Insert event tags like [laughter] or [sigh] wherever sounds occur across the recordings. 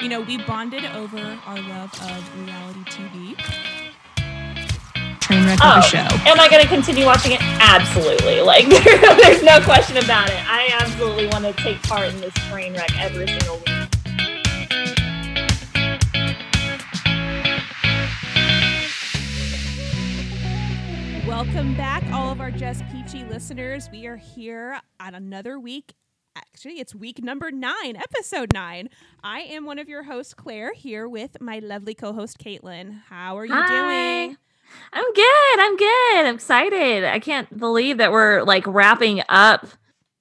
you know, we bonded over our love of reality TV. Train wreck of Oh, a show. am I going to continue watching it? Absolutely. Like, [laughs] there's no question about it. I absolutely want to take part in this train wreck every single week. Welcome back, all of our Just Peachy listeners. We are here at another week. Actually, it's week number nine, episode nine. I am one of your hosts, Claire, here with my lovely co host, Caitlin. How are you Hi. doing? I'm good. I'm good. I'm excited. I can't believe that we're like wrapping up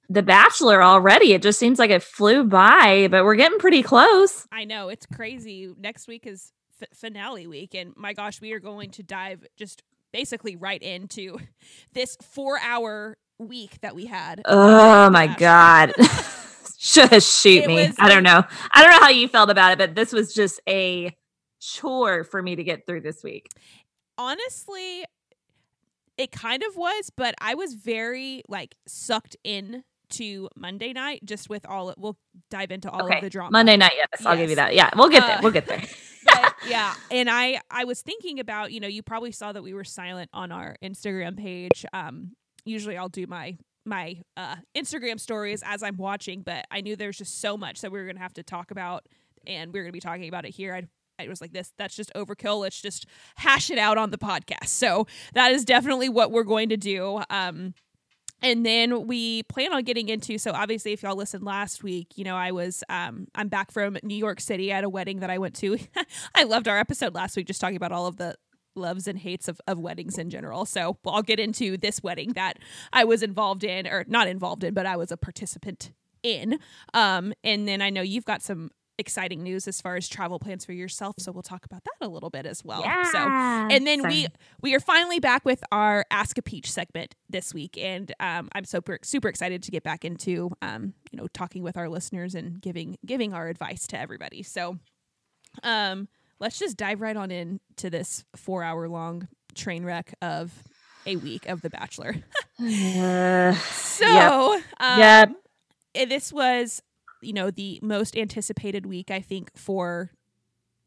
The Bachelor already. It just seems like it flew by, but we're getting pretty close. I know, it's crazy. Next week is f- finale week, and my gosh, we are going to dive just basically right into [laughs] this four hour week that we had. Oh my God. [laughs] [laughs] just shoot It me. was- I don't know. I don't know how you felt about it, but this was just a chore for me to get through this week. honestly it kind of was but i was very like sucked in to monday night just with all it. we'll dive into all of the drama Monday night, yes. I'll give you that. Yeah, we'll get there. Uh, We'll get there. [laughs] but yeah and i i was thinking about you know you probably saw that we were silent on our instagram page um usually i'll do my my uh instagram stories as i'm watching but i knew there's just so much that we were gonna have to talk about and we are gonna be talking about it here. I I was like this that's just overkill. Let's just hash it out on the podcast. So that is definitely what we're going to do. Um and then we plan on getting into so obviously if y'all listened last week you know i was um i'm back from new york city at a wedding that i went to. [laughs] I loved our episode last week just talking about all of the loves and hates of, of weddings in general. So i'll get into this wedding that i was involved in or not involved in but i was a participant in. Um and then i know you've got some exciting news as far as travel plans for yourself so we'll talk about that a little bit as well. So and then we we are finally back with our Ask a Peach segment this week, and um, I'm super super excited to get back into um, you know talking with our listeners and giving giving our advice to everybody. So, um, let's just dive right on in to this four hour long train wreck of a week of The Bachelor. [laughs] Uh, So, um, Yep. eh, this was you know the most anticipated week I think for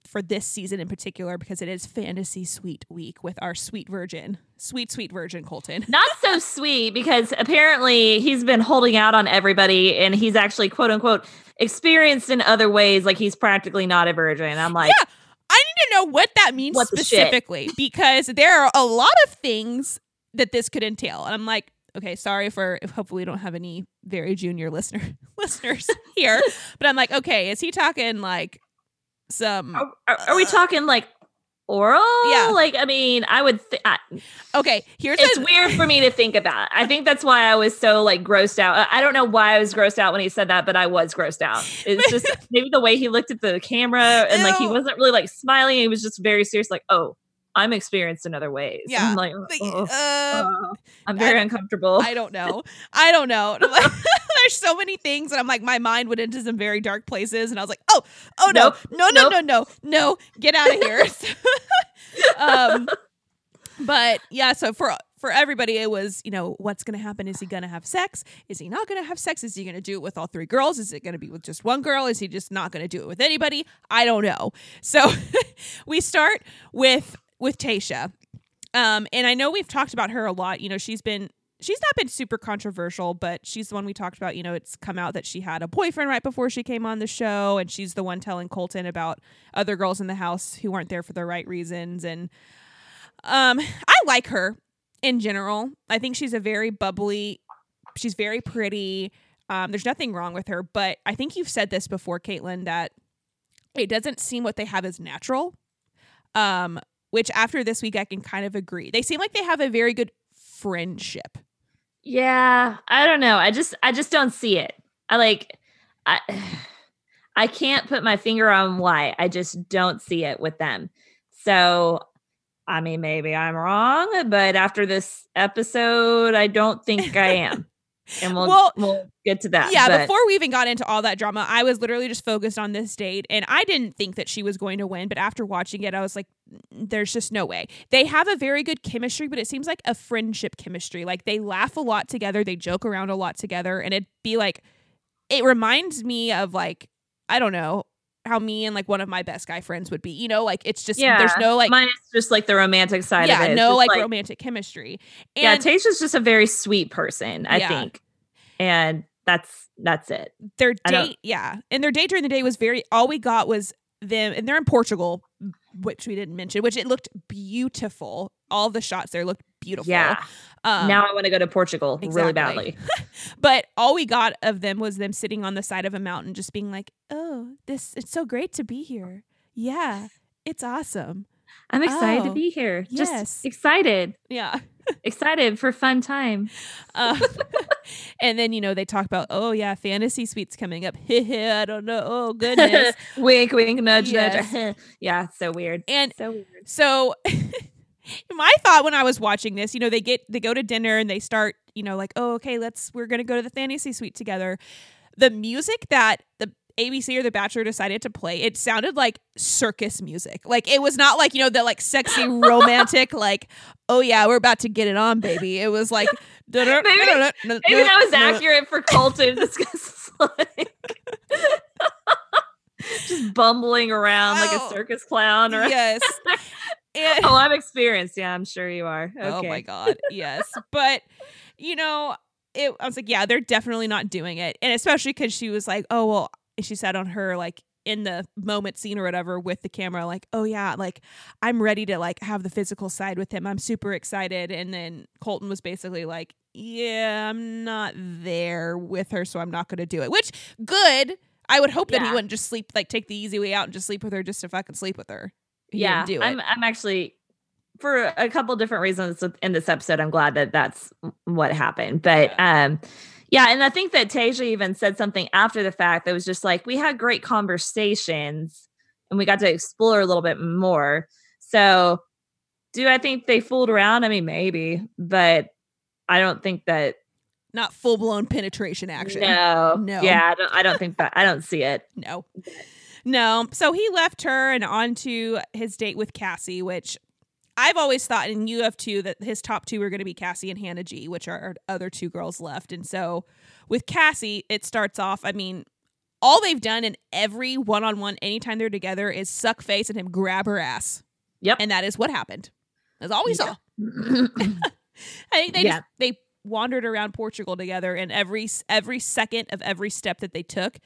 for this season in particular because it is fantasy suite week with our sweet virgin sweet sweet virgin colton [laughs] not so sweet because apparently he's been holding out on everybody and he's actually quote unquote experienced in other ways like he's practically not a virgin i'm like Yeah. I need to know what that means What the specifically because there are a lot of things that this could entail and i'm like okay sorry for if hopefully we don't have any very junior listener [laughs] listeners here [laughs] but i'm like okay is he talking like some are, are- are we uh, talking like oral Yeah. like i mean i would th- I, okay here's it's a, weird for me to think about i think that's why i was so like grossed out I- i don't know why i was grossed out when he said that but i was grossed out it's just [laughs] maybe the way he looked at the camera and like he wasn't really like smiling he was just very serious like oh i'm experienced in other ways Yeah. [laughs] I'm like, oh, uh, oh, i'm very uncomfortable I don't know. I don't know. [laughs] And I'm like, there's so many things, and I'm like, my mind went into some very dark places, and I was like, oh, oh no, Nope. no, no, Nope. no, no, no, get out of here. [laughs] [laughs] um, but yeah, so for for everybody, it was you know what's going to happen? Is he going to have sex? Is he not going to have sex? Is he going to do it with all three girls? Is it going to be with just one girl? Is he just not going to do it with anybody? I don't know. So [laughs] we start with with Tasha. Um, and I know we've talked about her a lot. You know, she's been she's not been super controversial, but she's the one we talked about. You know, it's come out that she had a boyfriend right before she came on the show, and she's the one telling Colton about other girls in the house who weren't there for the right reasons. And um, I like her in general. I think she's a very bubbly. She's very pretty. Um, there's nothing wrong with her, but I think you've said this before, Caitlin, that it doesn't seem what they have is natural. Um, which after this week I can kind of agree. They seem like they have a very good friendship. Yeah, I don't know. I just I just don't see it. I like I [sighs] I can't put my finger on why. I just don't see it with them. So I mean maybe I'm wrong, but after this episode I don't think I am. And we'll Well, we'll get to that. yeah, but- before we even got into all that drama, I was literally just focused on this date and I didn't think that she was going to win, but after watching it, I was like, there's just no way. They have a very good chemistry, but it seems like a friendship chemistry. Like they laugh a lot together, they joke around a lot together, and it'd be like it reminds me of like, I don't know, how me and like one of my best guy friends would be. You know, like it's just Yeah. there's no like Mine is just like the romantic side yeah, of it. No just, like, romantic chemistry. And yeah, Tasha's just a very sweet person, I Yeah. think. And that's that's it. their date, yeah, and their date during the day was very. All we got was them, and they're in Portugal, which we didn't mention, which it looked beautiful. All the shots there looked beautiful. Yeah. Um, now I want to go to Portugal really badly. [laughs] [laughs] but all we got of them was them sitting on the side of a mountain, just being like, "Oh, this it's so great to be here. Yeah, it's awesome. I'm excited to Oh, be here. yes. Just excited. Yeah." [laughs] Excited for fun time. Um, and then you know they talk about, "Oh yeah, fantasy suites coming up." I don't know. Oh goodness. wink, wink, nudge, Yes. nudge. yeah, so weird. and so weird. So [laughs] my thought when I was watching this, you know, they get they go to dinner and they start, you know, like, oh, okay, let's we're gonna go to the fantasy suite together. The music that the ABC or The Bachelor decided to play, it sounded like circus music. Like it was not like, you know, the like sexy [laughs] romantic, like, oh yeah, we're about to get it on, baby. It was like [laughs] Maybe maybe that was accurate for Colton. Guy's like just bumbling around like Oh, a circus clown. Or Yes. And- oh, I'm experienced. Yeah, I'm sure you are. Okay. Oh my god, yes. [laughs] But you know, it, I was like, yeah, they're definitely not doing it, and especially because she was like, oh well, she said on her like in the moment scene or whatever with the camera, like, oh yeah, like I'm ready to like have the physical side with him. I'm super excited, and then Colton was basically like, yeah, I'm not there with her, so I'm not going to do it. Which good. I would hope that he wouldn't just sleep, like take the easy way out and just sleep with her, just to fucking sleep with her. Yeah, do it. I'm I'm actually for a couple different reasons in this episode. I'm glad that that's what happened. But um, yeah, and I think that Tasha even said something after the fact that was just like we had great conversations and we got to explore a little bit more. So, do I think they fooled around? I mean, maybe, but I don't think that. not full blown penetration action. No, No. yeah, I don't, I don't think that. I don't see it. No. No. So he left her and on to his date with Cassie, which I've always thought, have too, that his top two are going to be Cassie and Hannah G, which are our other two girls left. And so with Cassie, it starts off, I mean, all they've done in every one on one, anytime they're together, is suck face and him grab her ass. Yep. And that is what happened. That's all we saw. [laughs] I think they Yeah. just, they wandered around Portugal together, and every every second of every step that they took,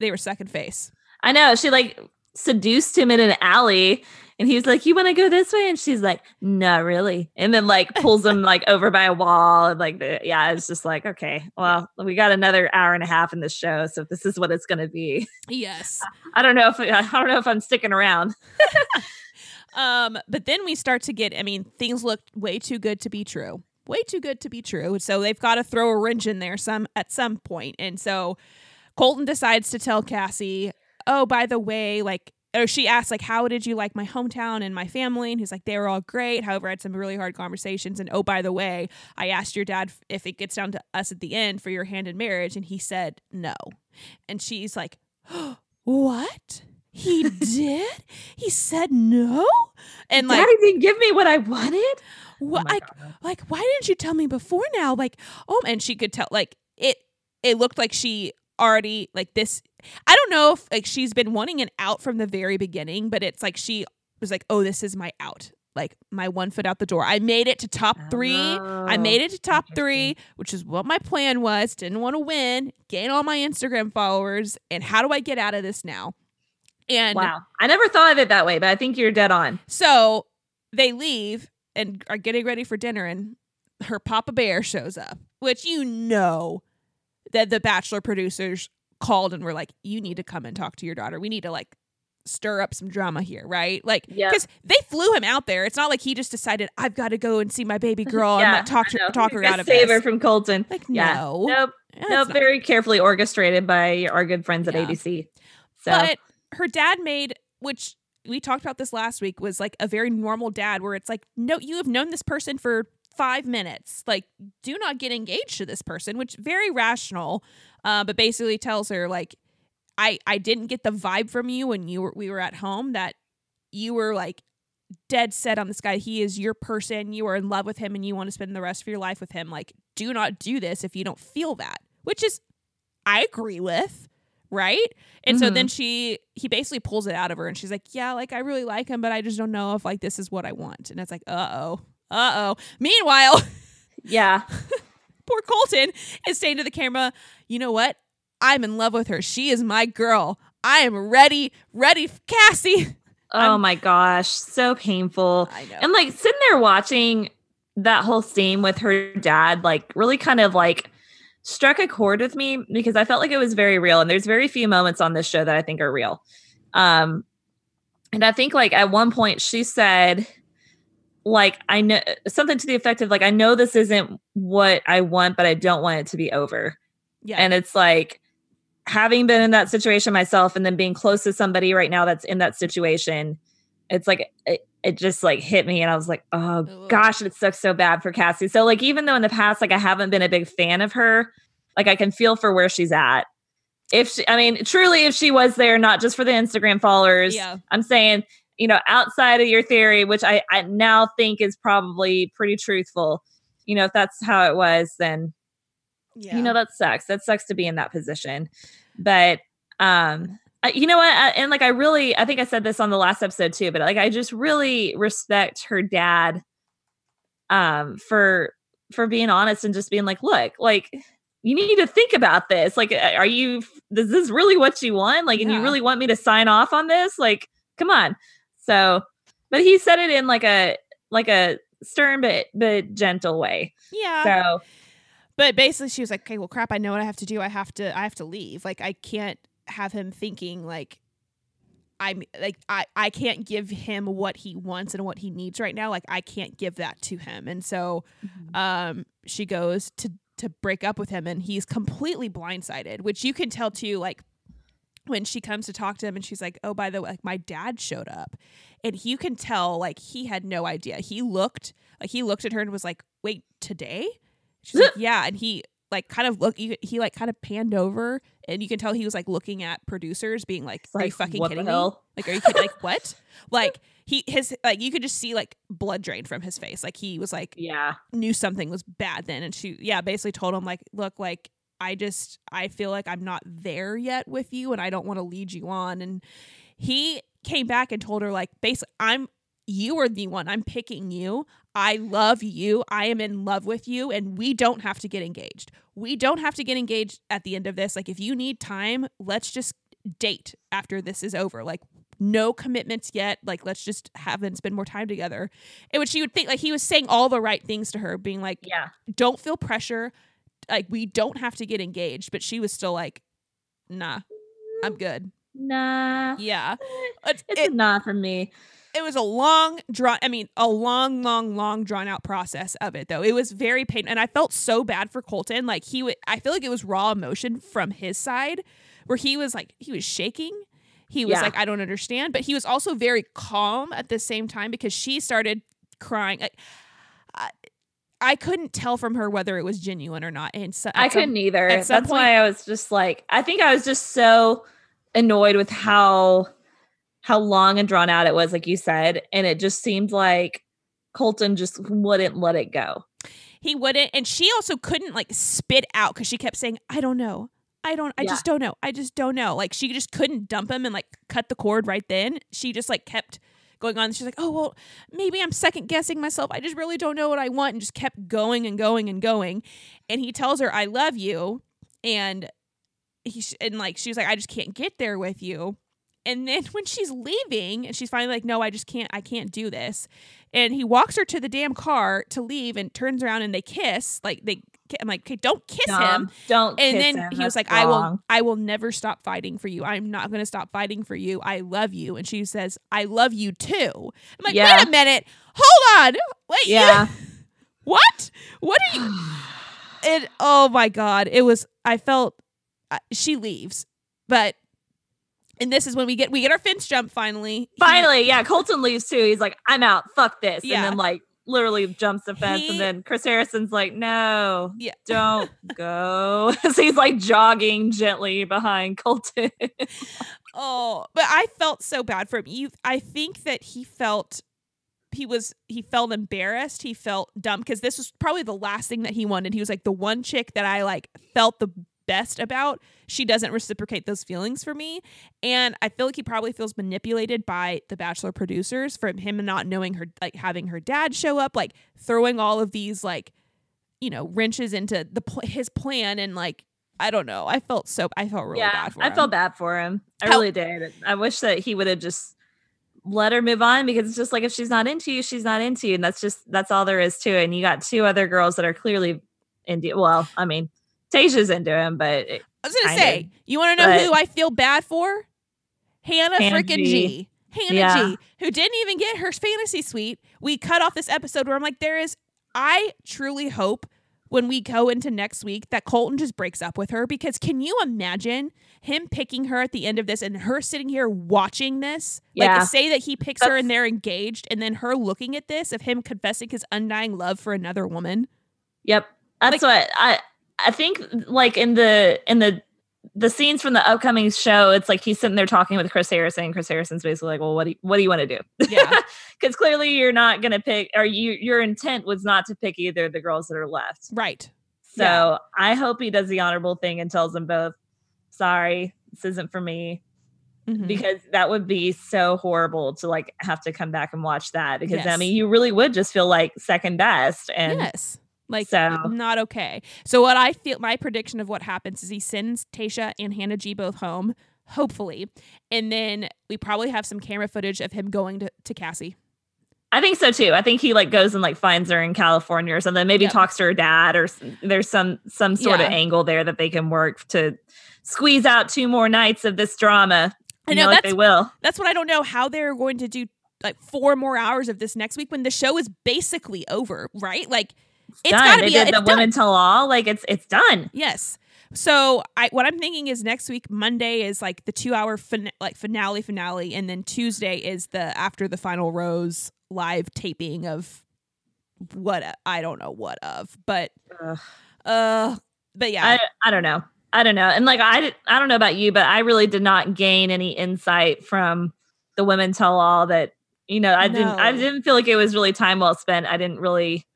they were second face. I know. She like seduced him in an alley and he was like, You want to go this way? And she's like, Not really. And then like pulls him like over by a wall. And like, the, yeah, it's just like, okay, well, we got another hour and a half in this show. So this is what it's going to be, Yes. [laughs] I don't know if I don't know if I'm sticking around. [laughs] Um, but then we start to get, I mean, things look way too good to be true. Way too good to be true. So they've got to throw a wrench in there some at some point. And so Colton decides to tell Cassie, oh, by the way, like or she asks like how did you like my hometown and my family? And he's like they were all great. However i had some really hard conversations. And oh by the way i asked your dad if it gets down to us at the end for your hand in marriage. And he said no. And she's like [gasps] what? He [laughs] did? He said no? And like Daddy didn't give me what I wanted. what Oh like God. like why didn't you tell me before now? Like oh and she could tell like it it looked like she already like this i don't know if like she's been wanting an out from the very beginning but it's like she was like oh this is my out. Like my one foot out the door. I made it to top three. I Oh, made it to oh, top three which is what my plan was. Didn't want to win gain all my instagram followers and how do i get out of this now? And Wow. I never thought of it that way, but I think you're dead on. so they leave and are getting ready for dinner, and her Papa Bear shows up, which you know that the Bachelor producers called and were like, "You need to come and talk to your daughter. We need to like stir up some drama here, right?" Like, Yep. because they flew him out there. It's not like he just decided I've got to go and see my baby [laughs] girl and like talk to, talk her out of save this. her from Colton. like, Yeah. no, Nope. That's Nope. not- Very carefully orchestrated by our good friends at Yeah. ABC. So But her dad made, which we talked about this last week, was like a very normal dad where it's like, no, you have known this person for five minutes. Like, do not get engaged to this person, which very rational. Uh, but basically tells her like, I I didn't get the vibe from you when you were we were at home that you were like dead set on this guy. He is your person. You are in love with him and you want to spend the rest of your life with him. Like, do not do this if you don't feel that. Which is I agree with right? And so Mm-hmm. then she he basically pulls it out of her and she's like, "Yeah, like I really like him, but I just don't know if like this is what I want." And it's like, "Uh-oh. Uh-oh." Meanwhile, Yeah. [laughs] poor Colton is saying to the camera, "You know what? I'm in love with her. She is my girl. I am ready, ready for Cassie." [laughs] Oh I'm- my gosh, so painful. I know. And like sitting there watching that whole scene with her dad, like really kind of like struck a chord with me because I felt like it was very real. And there's very few moments on this show that I think are real. Um, and I think like at one point she said, like, I know something to the effect of like, I know this isn't what I want, but I don't want it to be over. yeah. And it's like having been in that situation myself and then being close to somebody right now that's in that situation, it's like it, it just like hit me and I was like, oh Ugh. gosh, it sucks so bad for Cassie. So like even though in the past, like I haven't been a big fan of her, like I can feel for where she's at. If she, I mean, truly, if she was there, not just for the Instagram followers, yeah. I'm saying, you know, outside of your theory, which I, I now think is probably pretty truthful, you know, if that's how it was, then Yeah. you know that sucks. That sucks to be in that position. But um I, you know what? I, and like i really i think i said this on the last episode too but like i just really respect her dad um for for being honest and just being like look like you need to think about this. Like are you is this really what you want? Like and you really want me to sign off on this? Like come on so but he said it in like a like a stern but but gentle way yeah. so But basically she was like, "Okay, well crap, I know what I have to do. I have to I have to leave. Like I can't have him thinking like I'm like I I can't give him what he wants and what he needs right now. Like I can't give that to him." And so um she goes to to break up with him and he's completely blindsided, which you can tell too like when she comes to talk to him and she's like, "Oh, by the way, like my dad showed up." And you can tell like he had no idea. He looked like he looked at her and was like, "Wait, today?" She's like, [laughs] "Yeah." And he like kind of look he like kind of panned over and you can tell he was like looking at producers being like, "Are you fucking kidding me?" Like, are you kidding? like, what? [laughs] Like he his like you could just see like blood drain from his face. Like he was like yeah knew something was bad then and she yeah basically told him like look like i just i feel like i'm not there yet with you and i don't want to lead you on. And he came back and told her like basically i'm you are the one i'm picking you. I love you. I am in love with you and we don't have to get engaged. We don't have to get engaged at the end of this. Like if you need time let's just date after this is over. Like no commitments yet. Like let's just have and spend more time together. In which she would think like he was saying all the right things to her being like yeah. Don't feel pressure like we don't have to get engaged but she was still like nah i'm good. Nah. yeah. It's, It's it, not for me. it was a long drawn i mean a long long long drawn out process of it though. It was very painful and i felt so bad for colton. Like he would i feel like it was raw emotion from his side where he was like he was shaking. He was Yeah. like i don't understand. But he was also very calm at the same time because she started crying. Like I couldn't tell from her whether it was genuine or not and so, I some- couldn't either. at That's some why I was just like, I think I was just so annoyed with how how long and drawn out it was, like you said, and it just seemed like Colton just wouldn't let it go. he wouldn't and she also couldn't like spit out because she kept saying i don't know i don't i Yeah. just don't know i just don't know like she just couldn't dump him and like cut the cord right then she just like kept going on she's like oh well maybe i'm second guessing myself. I just really don't know what i want and just kept going and going and going. And he tells her i love you and he and like she was like i just can't get there with you. And then [laughs] when she's leaving and she's finally like no i just can't i can't do this and he walks her to the damn car to leave and turns around and they kiss like they i'm like okay don't kiss him Don't. and then him. he was That's like i will i will never stop fighting for you i'm not going to stop fighting for you i love you and she says i love you too i'm like Yeah. wait a minute hold on wait you- Yeah. [laughs] what what are you [sighs] it oh my god it was i felt uh, she leaves but and this is when we get we get our fence jump finally He- Finally, yeah. Colton leaves too. He's like, I'm out. Fuck this. Yeah. And then like literally jumps the fence. He- and then Chris Harrison's like, no, Yeah. don't go. [laughs] so he's like jogging gently behind Colton. [laughs] Oh, but I felt so bad for him. You, I think that he felt he was he felt embarrassed. He felt dumb because this was probably the last thing that he wanted. He was like the one chick that I like felt the best about, she doesn't reciprocate those feelings for me. And I feel like he probably feels manipulated by the Bachelor producers from him not knowing her, like having her dad show up, like throwing all of these, like, you know, wrenches into the his plan and like I don't know. I felt so I felt really yeah, bad for I him. felt bad for him. I How- really did. I wish that he would have just let her move on because it's just like if she's not into you, she's not into you, and that's just that's all there is to it. And you got two other girls that are clearly into. Well, I mean, Tasha's into him, but I was gonna say, you want to know who I feel bad for? Hannah, freaking G. Hannah Yeah. G, who didn't even get her fantasy suite. We cut off this episode where I'm like, there is. I truly hope when we go into next week that Colton just breaks up with her because can you imagine him picking her at the end of this and her sitting here watching this? Like Yeah. say that he picks her and they're engaged and then her looking at this of him confessing his undying love for another woman. Yep. That's what I I think like in the in the the scenes from the upcoming show, it's like he's sitting there talking with Chris Harrison. and Chris Harrison's basically like, Well, what do you what do you want to do? Yeah. [laughs] Because clearly you're not gonna pick or you your intent was not to pick either of the girls that are left. right. So Yeah. I hope he does the honorable thing and tells them both, sorry, this isn't for me. Mhm. Because that would be so horrible to like have to come back and watch that. Because I mean you really would just feel like second best. And yes. Like so not okay. So what I feel my prediction of what happens is he sends Tasha and Hannah G both home, hopefully. And then we probably have some camera footage of him going to, to Cassie. I think so too. I think he like goes and like finds her in California or something. Maybe Yep. talks to her dad or there's some some sort of angle there that they can work to squeeze out two more nights of this drama. I know, like that's- they will. That's what I don't know how they're going to do like four more hours of this next week when the show is basically over, right? Like it's done. gotta they be a- the it's done. women tell all. Like it's it's done. Yes. So I what I'm thinking is next week Monday is like the two hour fin- like finale finale, and then Tuesday is the after the final rose live taping of what I don't know what of, but Ugh. uh, but yeah, I I don't know. I don't know. And like I I don't know about you, but I really did not gain any insight from the women tell all that you know, I didn't I didn't feel like it was really time well spent. I didn't really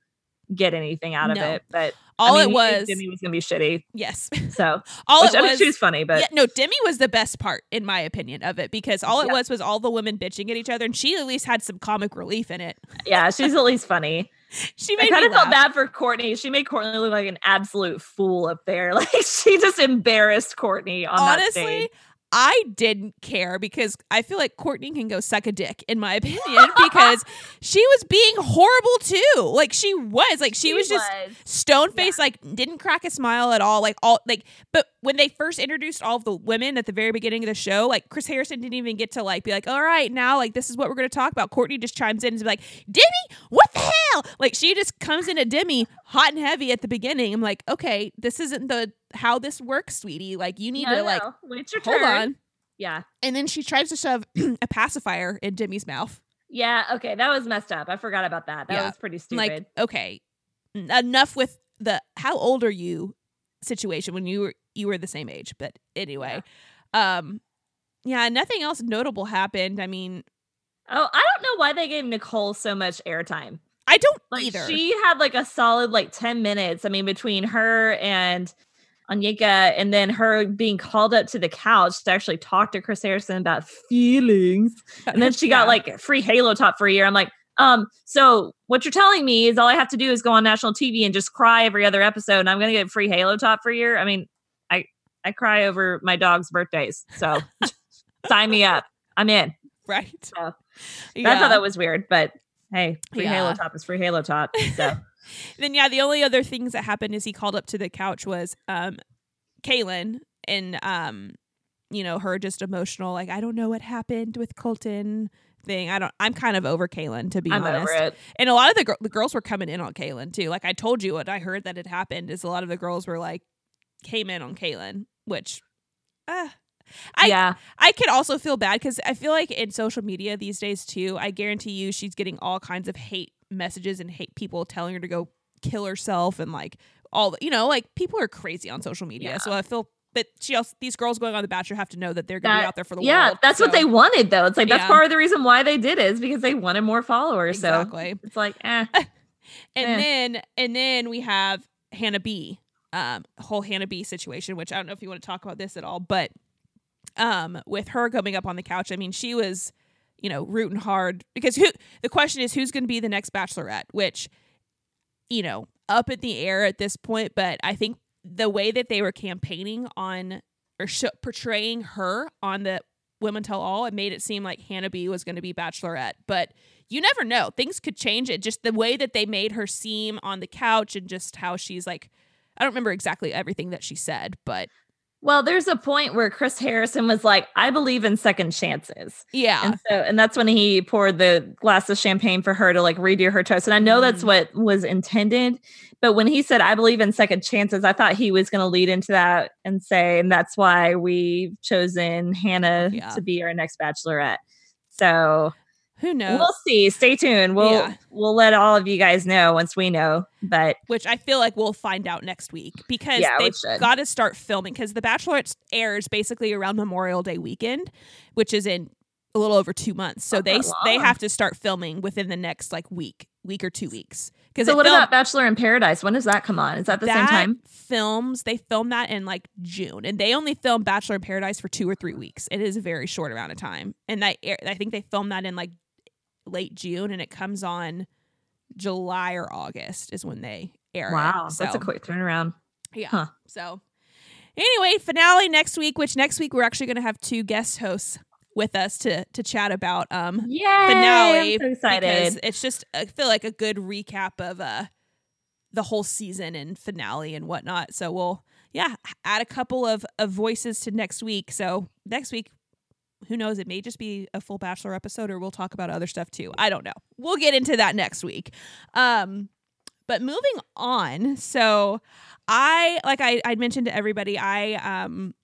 get anything out of No. it. But all I mean, it was Jimmy was gonna be shitty. yes, [laughs] So all which, it I mean, was. she was funny, but yeah, no, Demi was the best part in my opinion of it because all it Yeah. was was all the women bitching at each other, and she at least had some comic relief in it. [laughs] yeah, she's at least funny. She I made kind me of felt bad for Courtney. She made Courtney look like an absolute fool up there. [laughs] Like she just embarrassed Courtney on that honestly stage. I didn't care because i feel like courtney can go suck a dick in my opinion because [laughs] she was being horrible too. Like she was. Like she, was just stone faced like didn't crack a smile at all. Like all like but when they first introduced all of the women at the very beginning of the show like chris harrison didn't even get to like be like all right now like this is what we're going to talk about. Courtney just chimes in and be like demi what hell like she just comes in at demi hot and heavy at the beginning i'm like okay this isn't the how this works sweetie like you need No, to like no, wait your hold turn. on Yeah. and then she tries to shove [clears throat] a pacifier in demi's mouth Yeah, okay, that was messed up. I forgot about that. That Yeah, was pretty stupid. like okay enough with the how old are you situation when you were you were the same age but anyway um yeah nothing else notable happened i mean oh, I don't know why they gave Nicole so much airtime. I don't Like either she had like a solid like 10 minutes. I mean, between her and Onyeka and then her being called up to the couch to actually talk to Chris Harrison about feelings. [laughs] And then she got like free Halo top for a year. I'm like, um, so what you're telling me is all I have to do is go on national TV and just cry every other episode and I'm gonna get free Halo top for a year. I mean, I I cry over my dog's birthdays. So [laughs] sign me up. I'm in. right So, yeah. I thought that was weird, but hey, free Yeah. Halo top is free Halo top. [laughs] So then yeah the only other things that happened is he called up to the couch was um Caelynn and um you know her just emotional like i don't know what happened with colton thing. I don't i'm kind of over Caelynn to be I'm honest. and a lot of the, gir- the girls were coming in on Caelynn too. Like i told you what i heard that had happened is a lot of the girls were like came in on Caelynn which uh, I- yeah. I could also feel bad because I feel like in social media these days too, I guarantee you she's getting all kinds of hate messages and hate people telling her to go kill herself and like all the, you know, like people are crazy on social media. Yeah. So I feel, but she also these girls going on the Bachelor have to know that they're going to be out there for the Yeah, world. that's what they wanted though. It's like that's Yeah. part of the reason why they did it is because they wanted more followers. exactly. So it's like, eh. [laughs] and Eh. then and then we have Hannah B. um, whole Hannah B situation, which I don't know if you want to talk about this at all, but um, with her coming up on the couch, I mean, she was, you know, rooting hard because who the question is who's going to be the next bachelorette, which, you know, up in the air at this point, but I think the way that they were campaigning on or sh- portraying her on the Women Tell All, it made it seem like Hannah B was going to be bachelorette, but you never know. Things could change it. Just the way that they made her seem on the couch and just how she's like, I don't remember exactly everything that she said, but Well, there's a point where Chris Harrison was like, I believe in second chances. yeah, And so and that's when he poured the glass of champagne for her to like redo her toast. And I know that's Mm. what was intended. But when he said, I believe in second chances, I thought he was gonna lead into that and say, and that's why we've chosen Hannah Yeah. to be our next bachelorette. So who knows? we'll see. Stay tuned. We'll Yeah. we'll let all of you guys know once we know. But which I feel like we'll find out next week because Yeah, they've should. got to start filming because The Bachelorette airs basically around Memorial Day weekend, which is in a little over two months. So Not they they have to start filming within the next like week, week or two weeks. Because so what about Bachelor in Paradise? When does that come on? Is that the same time? films they film that in like June, and they only film Bachelor in Paradise for two or three weeks. It is a very short amount of time, and that I think they filmed that in like late June, and it comes on July or August is when they air. Wow, that's a quick turnaround. Yeah. Huh. So, anyway, finale next week. Which next week we're actually going to have two guest hosts with us to to chat about um Yay! finale. I'm so excited. it's just I feel like a good recap of uh the whole season and finale and whatnot. So we'll yeah add a couple of of voices to next week. So next week. Who knows? It may just be a full Bachelor episode, or we'll talk about other stuff too. I don't know. We'll get into that next week. Um, but moving on, so I like I I mentioned to everybody I um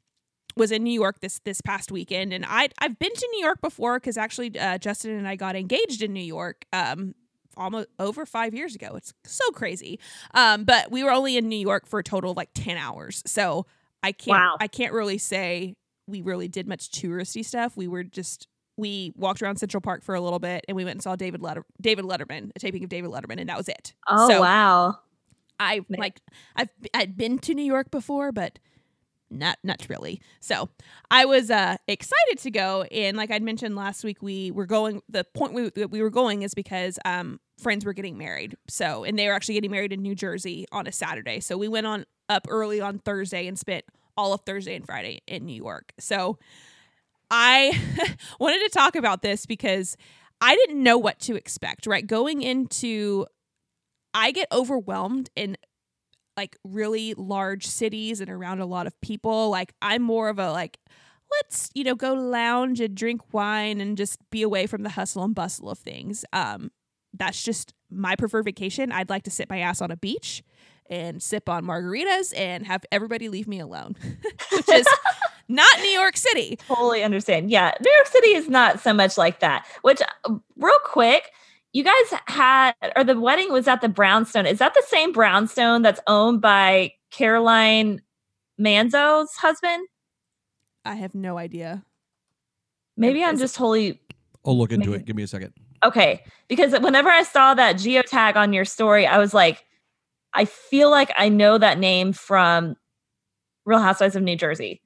was in New York this this past weekend and I I've been to New York before cuz actually uh, Justin and I got engaged in New York um almost over 5 years ago. It's so crazy. Um but we were only in New York for a total of like 10 hours. So I can't Wow. I can't really say we really did much touristy stuff. We were just we walked around Central Park for a little bit and we went and saw David Letter- David Letterman, a taping of David Letterman and that was it. oh so- wow. I like I've I'd been to New York before, but not not really. So I was uh excited to go, and like I'd mentioned last week, we were going. The point we that we were going is because um friends were getting married. So and they were actually getting married in New Jersey on a Saturday. So we went on up early on Thursday and spent all of Thursday and Friday in New York. So I [laughs] wanted to talk about this because I didn't know what to expect. Right, going into I get overwhelmed in like really large cities and around a lot of people. Like I'm more of a like let's, you know, go lounge and drink wine and just be away from the hustle and bustle of things. Um that's just my preferred vacation. I'd like to sit my ass on a beach and sip on margaritas and have everybody leave me alone. [laughs] Which is not New York City. Totally understand. Yeah, New York City is not so much like that. Which, uh, real quick, you guys had, or the wedding was at the Brownstone. Is that the same Brownstone that's owned by Caroline Manzo's husband? I have no idea. Maybe I'm just totally I'll look into Maybe. it. Give me a second. okay. Because whenever I saw that geotag on your story, I was like, I feel like I know that name from Real Housewives of New Jersey.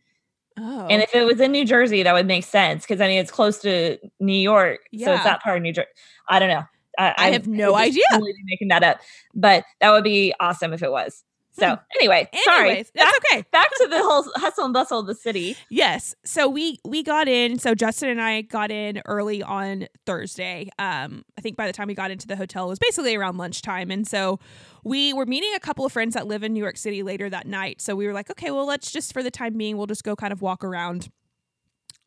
Oh. And if it was in New Jersey, that would make sense because I mean it's close to New York, so it's that part of New Jersey. I don't know. I, I have no idea. Making that up, but that would be awesome if it was. So anyway, sorry. That's okay. back to the whole hustle and bustle of the city. Yes. So we we got in. So Justin and I got in early on Thursday. Um, I think by the time we got into the hotel, it was basically around lunchtime, and so we were meeting a couple of friends that live in New York City later that night. So we were like, okay, well, let's just for the time being, we'll just go kind of walk around.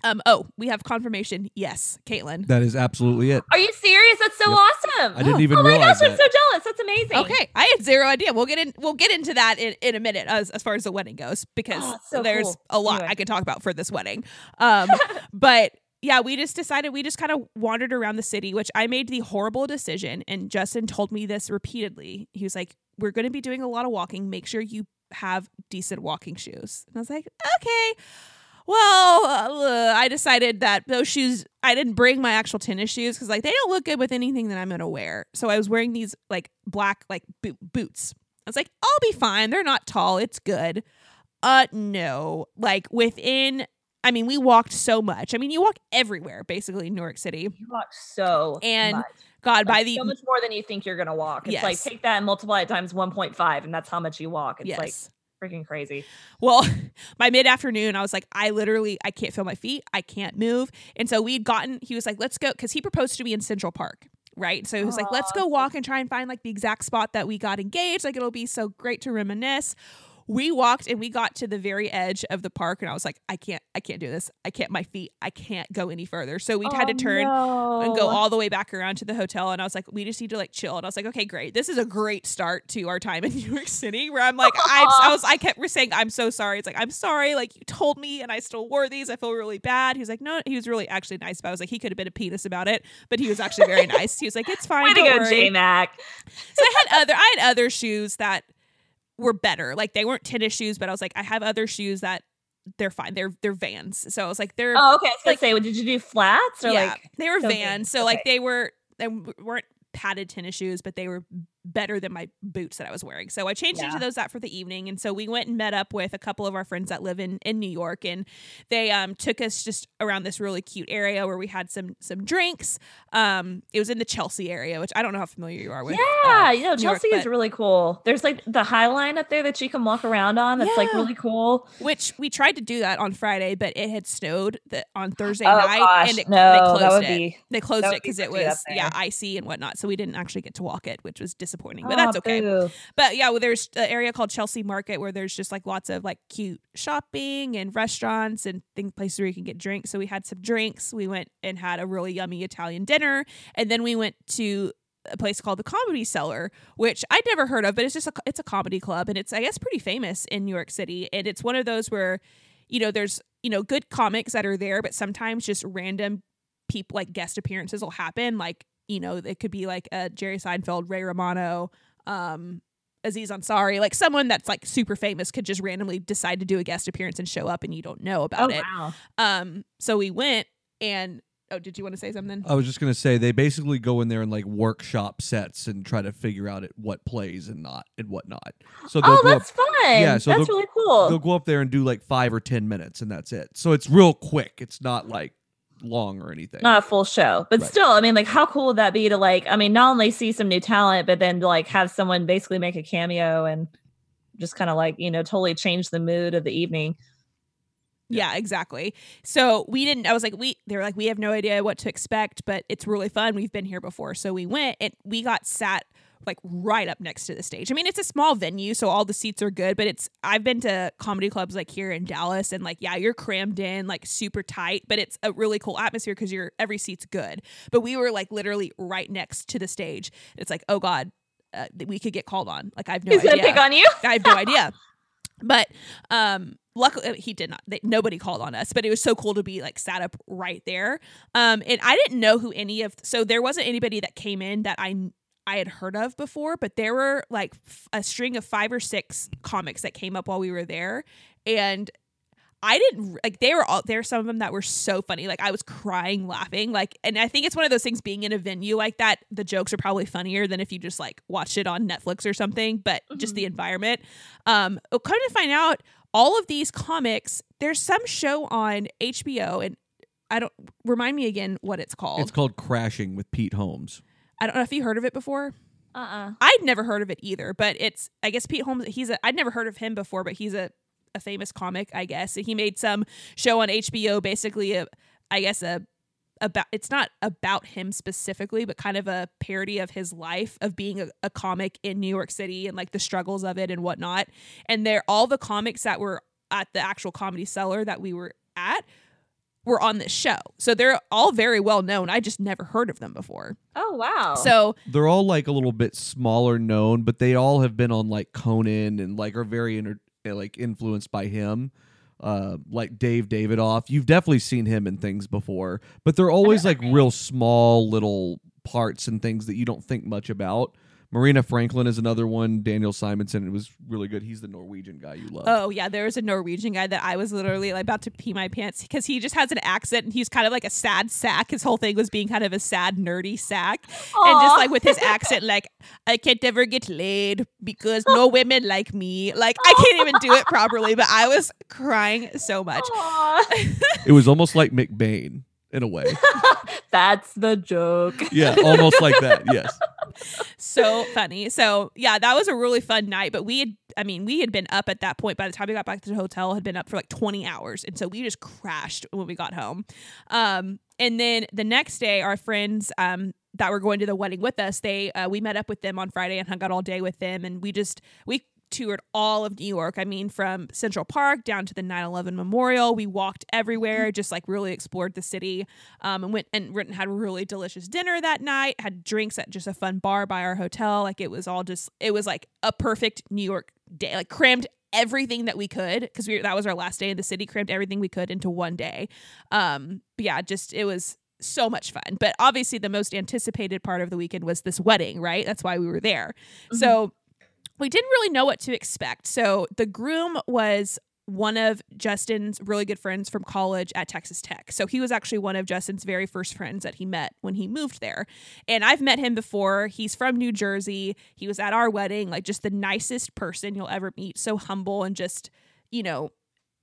Um. Oh, we have confirmation. Yes, Caitlin. That is absolutely it. Are you serious? That's so Yep. awesome. I didn't [gasps] even oh my realize gosh, I'm so jealous. That's amazing. Okay, I had zero idea. We'll get in. We'll get into that in, in a minute as as far as the wedding goes because Oh, [gasps] so there's cool. a lot Anyway. I could talk about for this wedding. Um, [laughs] but yeah, we just decided we just kind of wandered around the city, which I made the horrible decision. And Justin told me this repeatedly. He was like, "We're going to be doing a lot of walking. Make sure you have decent walking shoes." And I was like, "Okay." Well, uh, I decided that those shoes, I didn't bring my actual tennis shoes because, like, they don't look good with anything that I'm going to wear. So I was wearing these, like, black, like, boot, boots. I was like, I'll be fine. They're not tall. It's good. Uh, no. Like within, I mean, we walked so much. I mean, you walk everywhere basically in New York City. You walk so And much. God, by the so much more than you think you're gonna walk. It's like take that and multiply it times 1.5, and that's how much you walk. It's yes. like freaking crazy. Well, [laughs] by mid afternoon, I was like, I literally, I can't feel my feet. I can't move. And so we'd gotten, he was like, let's go, because he proposed to me in Central Park. Right. So he was like, let's go walk and try and find like the exact spot that we got engaged. Like, it'll be so great to reminisce. We walked and we got to the very edge of the park. And I was like, I can't, I can't do this. I can't, my feet, I can't go any further. So we had to Oh, turn and go all the way back around to the hotel. And I was like, we just need to like chill. And I was like, okay, great. This is a great start to our time in [laughs] New York City where I'm like, I'm, I [laughs] was, I kept saying, I'm so sorry. It's like, I'm sorry. Like you told me and I still wore these. I feel really bad. He was like, no, he was really actually nice. But I was like, he could have been a penis about it, but he was actually very [laughs] nice. He was like, it's fine. Way to go, worry." J Mac. So I had other, I had other shoes that were better. Like they weren't tennis shoes, but I was like, I have other shoes that they're fine. They're, they're vans. So I was like, they're, Oh, okay. I was Like- say, well, did you do flats or yeah, like? they were. Vans, so like they were they weren't padded tennis shoes, but they were better than my boots that I was wearing. So I changed into those that for the evening, and so we went and met up with a couple of our friends that live in in New York, and they um took us just around this really cute area where we had some some drinks. Um, it was in the Chelsea area, which I don't know how familiar you are with. Yeah, uh, you know, New York, Chelsea is really cool. There's like the High Line up there that you can walk around on. That's like really cool. which we tried to do that on Friday, but it had snowed the, on Thursday oh night, gosh, and it, no, they closed that would it. be. They closed it would be because it was yeah icy and whatnot, so we didn't actually get to walk it, which was disappointing. But Oh, that's okay. boo. But yeah, well, there's an area called Chelsea Market where there's just like lots of like cute shopping and restaurants and things places where you can get drinks. So we had some drinks. We went and had a really yummy Italian dinner, and then we went to a place called the Comedy Cellar, which I'd never heard of, but it's just a it's a comedy club and it's I guess pretty famous in New York City, and it's one of those where you know there's you know good comics that are there, but sometimes just random people like guest appearances will happen, like you know it could be like a Jerry Seinfeld, Ray Romano, um, Aziz Ansari, like someone that's like super famous could just randomly decide to do a guest appearance and show up and you don't know about Oh it. wow. Um, so we went and oh, did you want to say something? I was just gonna say they basically go in there and like workshop sets and try to figure out it what plays and not and what not. So they'll Oh, that's up, fun. Yeah, so that's really cool. they'll go up there and do like five or ten minutes and that's it. So it's real quick. It's not like long or anything. not a full show but Right. still i mean like how cool would that be to like i mean not only see some new talent but then to like have someone basically make a cameo and just kind of like you know totally change the mood of the evening Yeah, exactly. So we didn't. I was like, we. They were like, we have no idea what to expect, but it's really fun. We've been here before, so we went and we got sat like right up next to the stage. I mean, it's a small venue, so all the seats are good, but it's. I've been to comedy clubs like here in Dallas, and like, yeah, you're crammed in, like super tight, but it's a really cool atmosphere because you're every seat's good. But we were like literally right next to the stage. It's like, oh god, uh, we could get called on. Like I have no he's idea. gonna pick on you I have no idea. But um luckily he did not they, nobody called on us but it was so cool to be like sat up right there um and i didn't know who any of so there wasn't anybody that came in that i i had heard of before but there were like f- a string of five or six comics that came up while we were there and I didn't like they were all there. Some of them that were so funny. Like I was crying laughing. Like, and I think it's one of those things being in a venue like that. The jokes are probably funnier than if you just like watched it on Netflix or something. But just the environment. Um, oh, come to find out, all of these comics. There's some show on HBO, and I don't remind me again what it's called. It's called Crashing with Pete Holmes. I don't know if you heard of it before. uh-uh I'd never heard of it either, but it's I guess Pete Holmes. He's a I'd never heard of him before, but he's a a famous comic, I guess. He made some show on HBO, basically a I guess a about it's not about him specifically, but kind of a parody of his life of being a, a comic in New York City and like the struggles of it and whatnot. And they're all the comics that were at the actual comedy cellar that we were at were on this show. So they're all very well known. I just never heard of them before. oh wow So They're all like a little bit smaller known, but they all have been on like Conan and like are very inter- uh, like influenced by him. Uh, like Dov Davidoff. You've definitely seen him in things before, but they're always like real small little parts and things that you don't think much about. Marina Franklin is another one. Daniel Simonsen. It was really good. He's the Norwegian guy you love. Oh yeah, there was a Norwegian guy that I was literally like, about to pee my pants because he just has an accent and he's kind of like a sad sack. His whole thing was being kind of a sad nerdy sack, and just like with his accent, like I can't ever get laid because [laughs] no women like me. Like I can't even do it properly, but I was crying so much. [laughs] It was almost like McBain in a way. [laughs] That's the joke. Yeah, almost like that. [laughs] Yes. so funny. So yeah, that was a really fun night. But we had, I mean, we had been up at that point. By the time we got back to the hotel, had been up for like 20 hours, and so we just crashed when we got home. Um, and then the next day, our friends, um, that were going to the wedding with us, they, uh, we met up with them on Friday and hung out all day with them, and we just we toured all of New York. I mean, from Central Park down to the 9/11 Memorial. We walked everywhere, just like really explored the city. Um, and went and went and had a really delicious dinner that night. Had drinks at just a fun bar by our hotel. Like it was all just it was like a perfect New York day. Like crammed everything that we could because we that was our last day in the city. Crammed everything we could into one day. Um, but yeah, just it was so much fun. But obviously, the most anticipated part of the weekend was this wedding, right? That's why we were there. So we didn't really know what to expect. So the groom was one of Justin's really good friends from college at Texas Tech. So he was actually one of Justin's very first friends that he met when he moved there. And I've met him before. He's from New Jersey. He was at our wedding, like just the nicest person you'll ever meet. So humble and just, you know,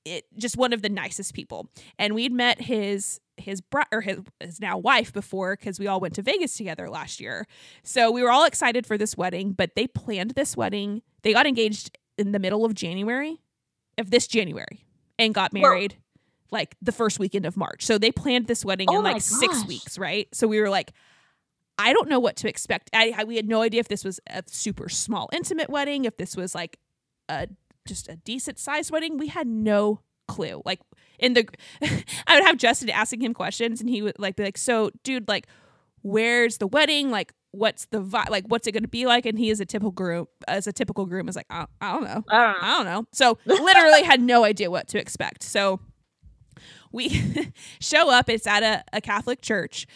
it just one of the nicest people. And we'd met his his bro- or his, his now wife before because we all went to Vegas together last year. So we were all excited for this wedding, but they planned this wedding. They got engaged in the middle of January, of this January, and got Whoa. married like the first weekend of March. So they planned this wedding Oh in like six weeks, right? So we were like, I don't know what to expect. I, I we had no idea if this was a super small intimate wedding, if this was like a just a decent sized wedding. We had no clue. Like in the [laughs] I would have Justin asking him questions and he would like be like, "So, dude, like where's the wedding? Like what's the vi- like what's it going to be like?" And he is a typical groom as a typical groom is like, "I, I don't know." I don't know. I don't know. So [laughs] literally had no idea what to expect. So we [laughs] show up. It's at a, a Catholic church,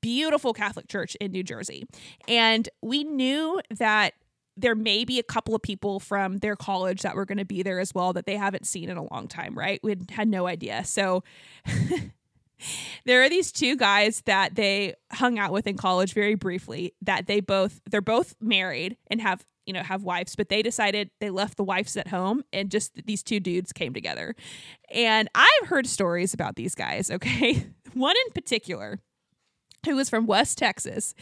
beautiful Catholic church in New Jersey. And we knew that there may be a couple of people from their college that were going to be there as well that they haven't seen in a long time, right? We had, no idea. So [laughs] there are these two guys that they hung out with in college very briefly that they both they're both married and have you know have wives but they decided they left the wives at home and just these two dudes came together and i've heard stories about these guys okay [laughs] one in particular [laughs] who was from west texas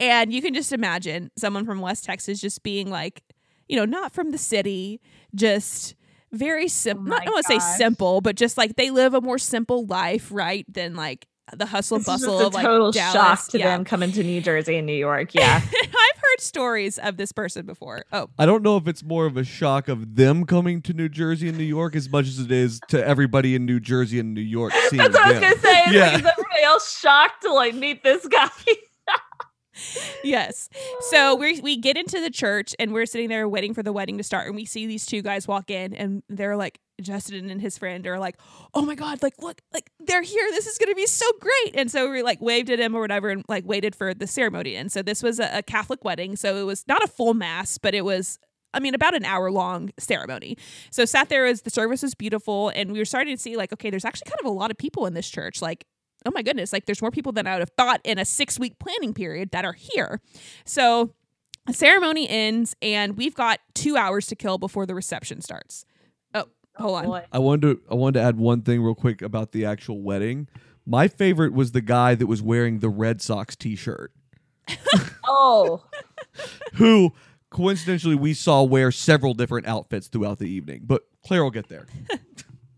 and you can just imagine someone from west texas just being like you know not from the city just very simple Oh not i don't want to say simple but just like they live a more simple life right than like the hustle and This is bustle just a of like total Dallas. shock to yeah. them coming to New Jersey and New York. [laughs] Yeah. I've heard stories of this person before. Oh, I don't know if it's more of a shock of them coming to New Jersey and New York as much as it is to everybody in New Jersey and New York [laughs] seeing That's what I was them. gonna say. Yeah. like, is everybody else shocked to like meet this guy? [laughs] yes. So oh. we we get into the church and we're sitting there waiting for the wedding to start, and we see these two guys walk in, and they're like Justin and his friend are like, "Oh my god! Like look, like they're here. This is gonna be so great!" And so we like waved at him or whatever, and like waited for the ceremony. And so this was a, a Catholic wedding, so it was not a full mass, but it was. I mean, about an hour long ceremony. So sat there as the service was beautiful, and we were starting to see like, okay, there's actually kind of a lot of people in this church. Like, oh my goodness, like there's more people than I would have thought in a six week planning period that are here. So the ceremony ends, and we've got two hours to kill before the reception starts. Oh, hold on. Oh, boy. I wanted to I wanted to add one thing real quick about the actual wedding. My favorite was the guy that was wearing the Red Sox t-shirt, [laughs] Oh, [laughs] who coincidentally we saw wear several different outfits throughout the evening. But Claire will get there. [laughs]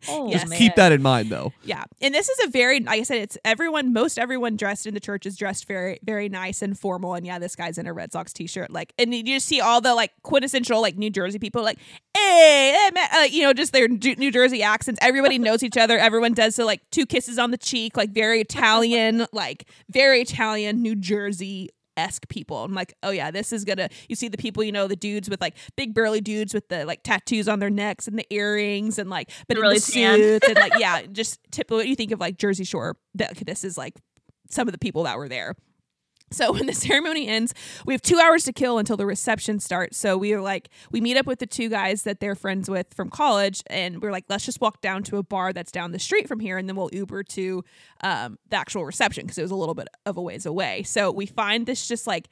oh man. Keep that in mind though. Yeah. And this is a very, like I said, it's everyone, most everyone dressed in the church is dressed very, very nice and formal. And yeah, this guy's in a Red Sox t shirt. Like, and you just see all the like quintessential, like New Jersey people, like, hey, like, uh, you know, just their New Jersey accents. Everybody knows each other. Everyone does so, like, two kisses on the cheek, like, very Italian, like, very Italian, New Jersey esque people. I'm like, oh yeah, this is gonna. You see the people, you know, the dudes with like big burly dudes with the like tattoos on their necks and the earrings and like, but in Really the suits and like, [laughs] yeah, just typical. What you think of like Jersey Shore? That this is like some of the people that were there. [laughs] So when the ceremony ends, we have two hours to kill until the reception starts. So we are like, we meet up with the two guys that they're friends with from college, and we're like, let's just walk down to a bar that's down the street from here, and then we'll Uber to um, the actual reception because it was a little bit of a ways away. So we find this just like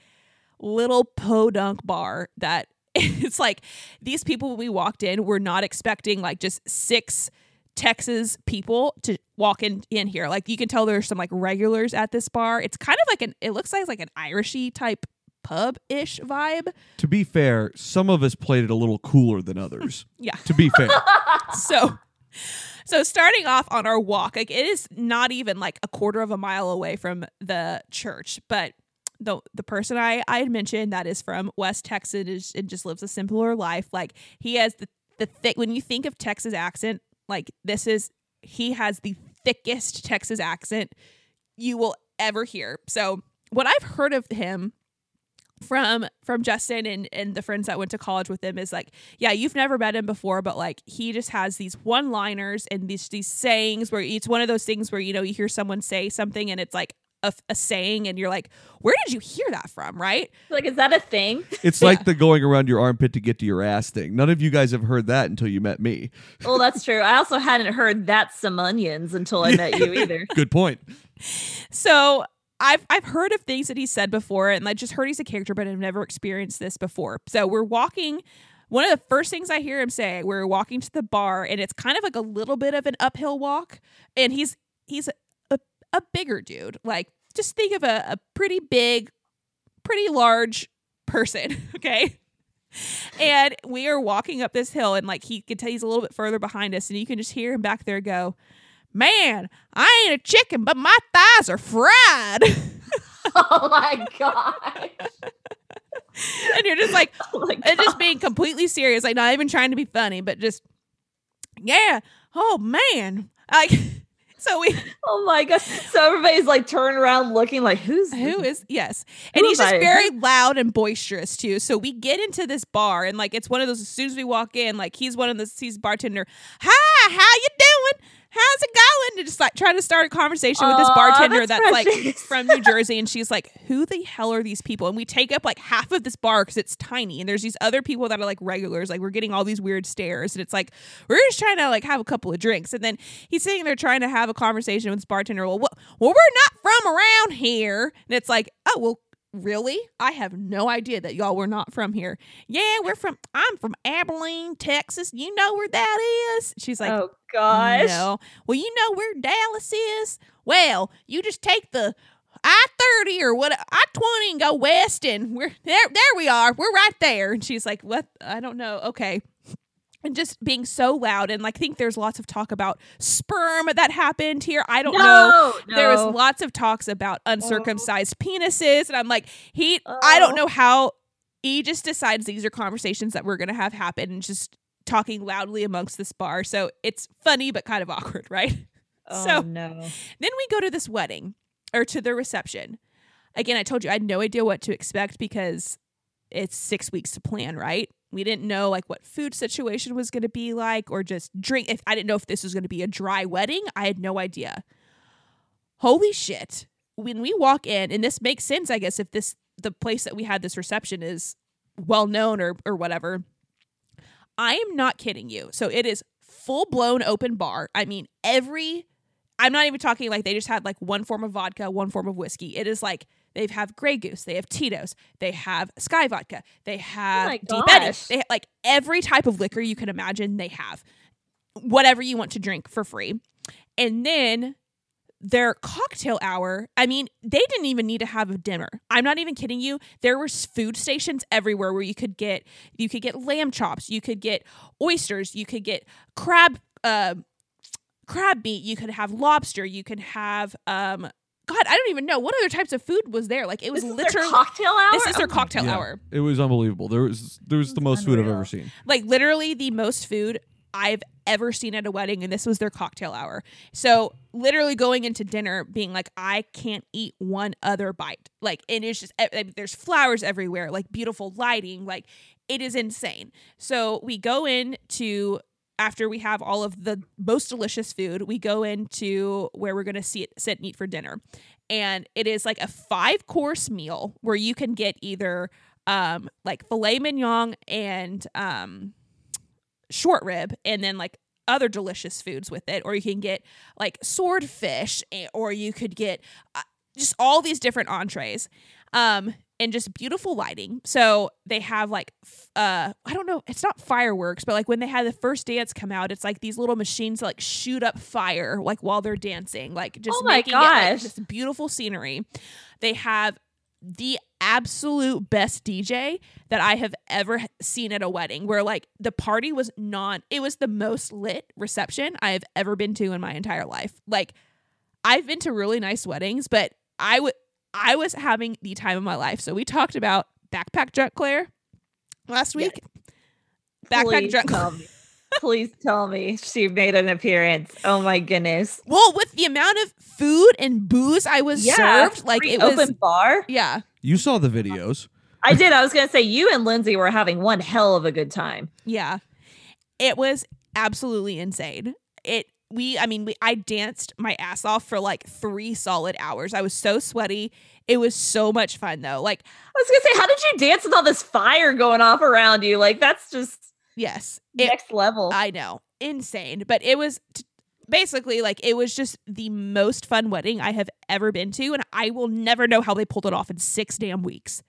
little podunk bar that [laughs] it's like these people we walked in were not expecting like just six Texas people to walk in in here. Like you can tell there's some like regulars at this bar. It's kind of like an it looks like like an Irishy type pub ish vibe. To be fair, some of us played it a little cooler than others. [laughs] Yeah. To be fair. [laughs] So so starting off on our walk, like it is not even like a quarter of a mile away from the church, but the the person I I had mentioned that is from West Texas and just lives a simpler life. Like he has the the thick when you think of Texas accent, like this is he has the thickest Texas accent you will ever hear. So what I've heard of him from from Justin and and the friends that went to college with him is like, yeah, you've never met him before, but like he just has these one liners and these these sayings where it's one of those things where you know you hear someone say something and it's like a, a saying and you're like, where did you hear that from? Right? Like, is that a thing? It's like the going around your armpit to get to your ass thing. None of you guys have heard that until you met me. Well, that's true. I also hadn't heard that some onions until I met you either. [laughs] Good point. So I've I've heard of things that he said before, and I just heard he's a character, but I've never experienced this before. So we're walking. One of the first things I hear him say, we're walking to the bar, and it's kind of like a little bit of an uphill walk, and he's he's a, bigger dude. Like just think of a, a pretty big, pretty large person, [laughs] okay? And we are walking up this hill, and like he can tell he's a little bit further behind us, and you can just hear him back there go, Man, I ain't a chicken, but my thighs are fried. [laughs] oh my god! [laughs] and you're just like, Oh and just being completely serious, like not even trying to be funny, but just, yeah, oh man, like, so we, Oh my god! So everybody's like turning around, looking like, "Who's who is yes, and he's just I? [laughs] very loud and boisterous too. So we get into this bar, and like it's one of those. As soon as we walk in, like he's one of the he's bartender. Hi, how you doing? How's it going? And just like try to start a conversation with this Aw, bartender that's that's like precious. from New Jersey, and she's like, "Who the hell are these people?" And we take up like half of this bar because it's tiny, and there's these other people that are like regulars. Like we're getting all these weird stares, and it's like we're just trying to like have a couple of drinks, and then he's sitting there trying to have a conversation with this bartender. Well, wh- well, we're not from around here, and it's like, oh well. Really? I have no idea that y'all were not from here. Yeah, we're from I'm from Abilene, Texas. You know where that is? She's like, oh gosh! no. Well, you know where Dallas is? Well, you just take the I thirty or what I twenty and go west and we're there there we are. We're right there. And she's like, What I don't know. Okay. And just being so loud and like think there's lots of talk about sperm that happened here. I don't know. no, There was lots of talks about uncircumcised oh. penises, and I'm like, he. I don't Oh. know how he just decides these are conversations that we're gonna have happen, and just talking loudly amongst this bar. So it's funny but kind of awkward, right? [laughs] Oh so- no! Then we go to this wedding or to the reception. Again, I told you I had no idea what to expect because it's six weeks to plan, right? We didn't know like what food situation was going to be like or just drink. If I didn't know if this was going to be a dry wedding, I had no idea. Holy shit. When we walk in, and this makes sense, I guess, if this the place that we had this reception is well known or or whatever. I am not kidding you. So it is full blown open bar. I mean, every I'm not even talking like they just had like one form of vodka, one form of whiskey. It is like they have Grey Goose, they have Tito's, they have Skyy Vodka, they have my Deep Eddy. They like every type of liquor you can imagine. They have whatever you want to drink for free, and then their cocktail hour. I mean, they didn't even need to have a dinner. I'm not even kidding you. There were food stations everywhere where you could get you could get lamb chops, you could get oysters, you could get crab. Uh, crab meat you could have lobster you could have um god i don't even know what other types of food was there like it was This is literally their cocktail hour. this is their Oh cocktail Yeah. hour It was unbelievable. There was there was the That's most food I've ever seen. like literally the most food I've ever seen at a wedding, and this was their cocktail hour. So literally going into dinner, being like, I can't eat one other bite. Like, and it's just there's flowers everywhere, like beautiful lighting, like it is insane. So we go in to after we have all of the most delicious food, we go into where we're going to sit, sit and eat for dinner. And it is like a five course meal where you can get either um, like filet mignon and um, short rib, and then like other delicious foods with it, or you can get like swordfish, eh, or you could get uh, just all these different entrees. Um, and just beautiful lighting. So they have like uh I don't know, it's not fireworks, but like when they had the first dance come out, it's like these little machines that like shoot up fire like while they're dancing, like just Oh my making it like gosh. this beautiful scenery. They have the absolute best DJ that I have ever seen at a wedding where like the party was non it was the most lit reception I have ever been to in my entire life. Like I've been to really nice weddings, but I would I was having the time of my life. So we talked about backpack drunk Claire last Yes. week. Backpack Please drunk. tell me. Please tell me she made an appearance. Oh my goodness. Well, with the amount of food and booze I was served, like free it was open bar. yeah. You saw the videos. I did. I was gonna say you and Lindsay were having one hell of a good time. Yeah. It was absolutely insane. It we I mean we I danced my ass off for like 3 solid hours. I was so sweaty. It was so much fun though. Like I was gonna say, how did you dance with all this fire going off around you? Like that's just yes. It, next level. I know. Insane. But it was t- basically like it was just the most fun wedding I have ever been to and I will never know how they pulled it off in 6 damn weeks.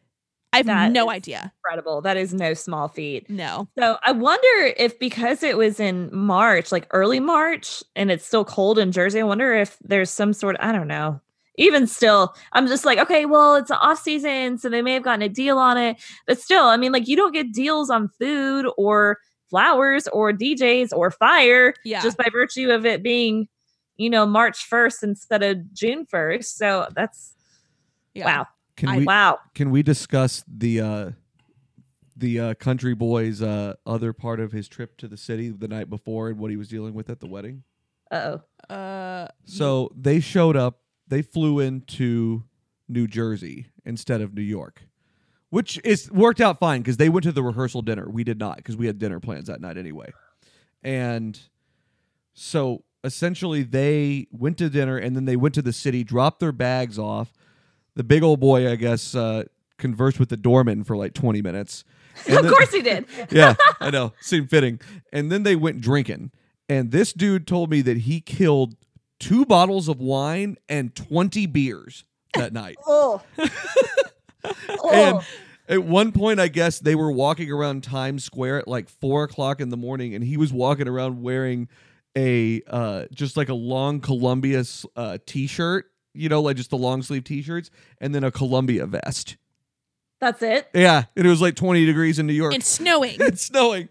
I have That no idea. Incredible. That is no small feat. No. So I wonder if because it was in March, like early March, and it's still cold in Jersey, I wonder if there's some sort of, I don't know. Even still, I'm just like, okay, well, it's off season, so they may have gotten a deal on it. But still, I mean, like you don't get deals on food or flowers or DJs or fire Yeah. just by virtue of it being, you know, March 1st instead of June 1st. So that's yeah. wow. Can I- we Wow. can we discuss the uh the uh country boy's uh other part of his trip to the city the night before and what he was dealing with at the wedding? Uh oh. Uh So they showed up, they flew into New Jersey instead of New York. Which is worked out fine because they went to the rehearsal dinner. We did not because we had dinner plans that night anyway. And so essentially they went to dinner and then they went to the city, dropped their bags off. The big old boy, I guess, uh, conversed with the doorman for like 20 minutes. And of then- course he did. [laughs] yeah, I know. Seemed fitting. And then they went drinking. And this dude told me that he killed two bottles of wine and 20 beers that [laughs] night. Oh. [laughs] And oh. at one point, I guess they were walking around Times Square at like four o'clock in the morning, and he was walking around wearing a uh, just like a long Columbia uh, t-shirt, you know, like just the long sleeve t-shirts, and then a Columbia vest. That's it. Yeah, and it was like 20 degrees in New York. [laughs] it's snowing. it's [laughs] snowing.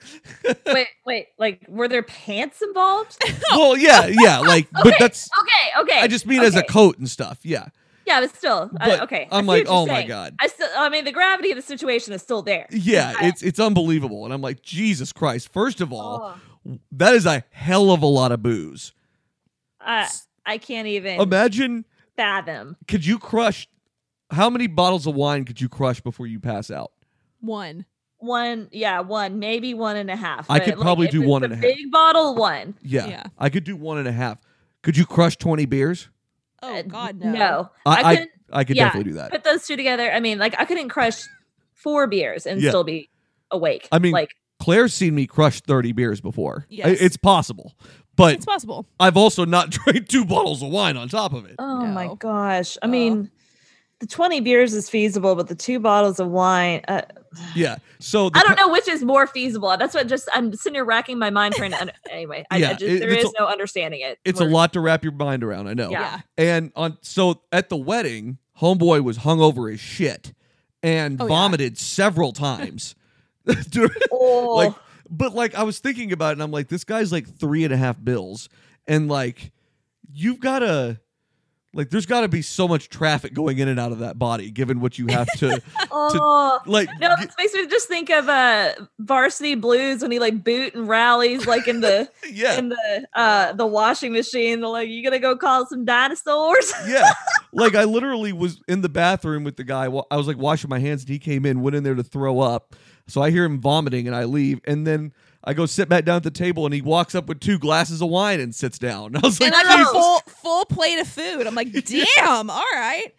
wait, wait. Like, were there pants involved? [laughs] well, yeah, yeah, like, but that's Okay, okay. I just mean as a coat and stuff. Yeah, yeah, but still, I- But okay. I I'm like, what you're oh my god. I still, I mean, the gravity of the situation is still there. Yeah, I- it's it's unbelievable, and I'm like, Jesus Christ! First of all, Oh, that is a hell of a lot of booze. I, I can't even Imagine, fathom. could you crush? How many bottles of wine could you crush before you pass out? One. One, yeah, one, maybe one and a half. I could probably if do it's one and a. Big bottle, one. Yeah, Yeah. I could do one and a half. Could you crush 20 beers? Oh Uh, god no. No, I I, I, couldn't I could yeah, definitely do that. put those two together. I mean, like, I couldn't crush four beers and Yeah. still be awake. I mean, like, Claire's seen me crush 30 beers before. Yes. It's possible, but It's possible. I've also not [laughs] drank two bottles of wine on top of it. oh my gosh. I Oh. mean, the 20 beers is feasible, but the two bottles of wine, uh, Yeah. So the I don't co- know which is more feasible. That's what just I'm sitting here racking my mind trying to. Under- [laughs] anyway, I, I Yeah, just, it- there it's is a- no understanding it. It's a We're- lot to wrap your mind around. I know. Yeah. Yeah. And on so at the wedding, homeboy was hung over as shit and Oh, yeah. vomited several times. [laughs] Dur- Oh, like, but like I was thinking about it, and I'm like, this guy's like three and a half bills, and like, you've got to. Like, there's got to be so much traffic going in and out of that body, given what you have to, [laughs] oh. like. No, this makes me just think of uh varsity blues when he like boot and rallies like in the [laughs] yeah, in the uh the washing machine. They're like, you gonna go call some dinosaurs? [laughs] yeah. Like I literally was in the bathroom with the guy. I was like washing my hands, and he came in, went in there to throw up. So I hear him vomiting, and I leave, and then I go sit back down at the table, and he walks up with two glasses of wine and sits down. [laughs] I was like, and like a full full plate of food. I'm like, [laughs] damn. All right.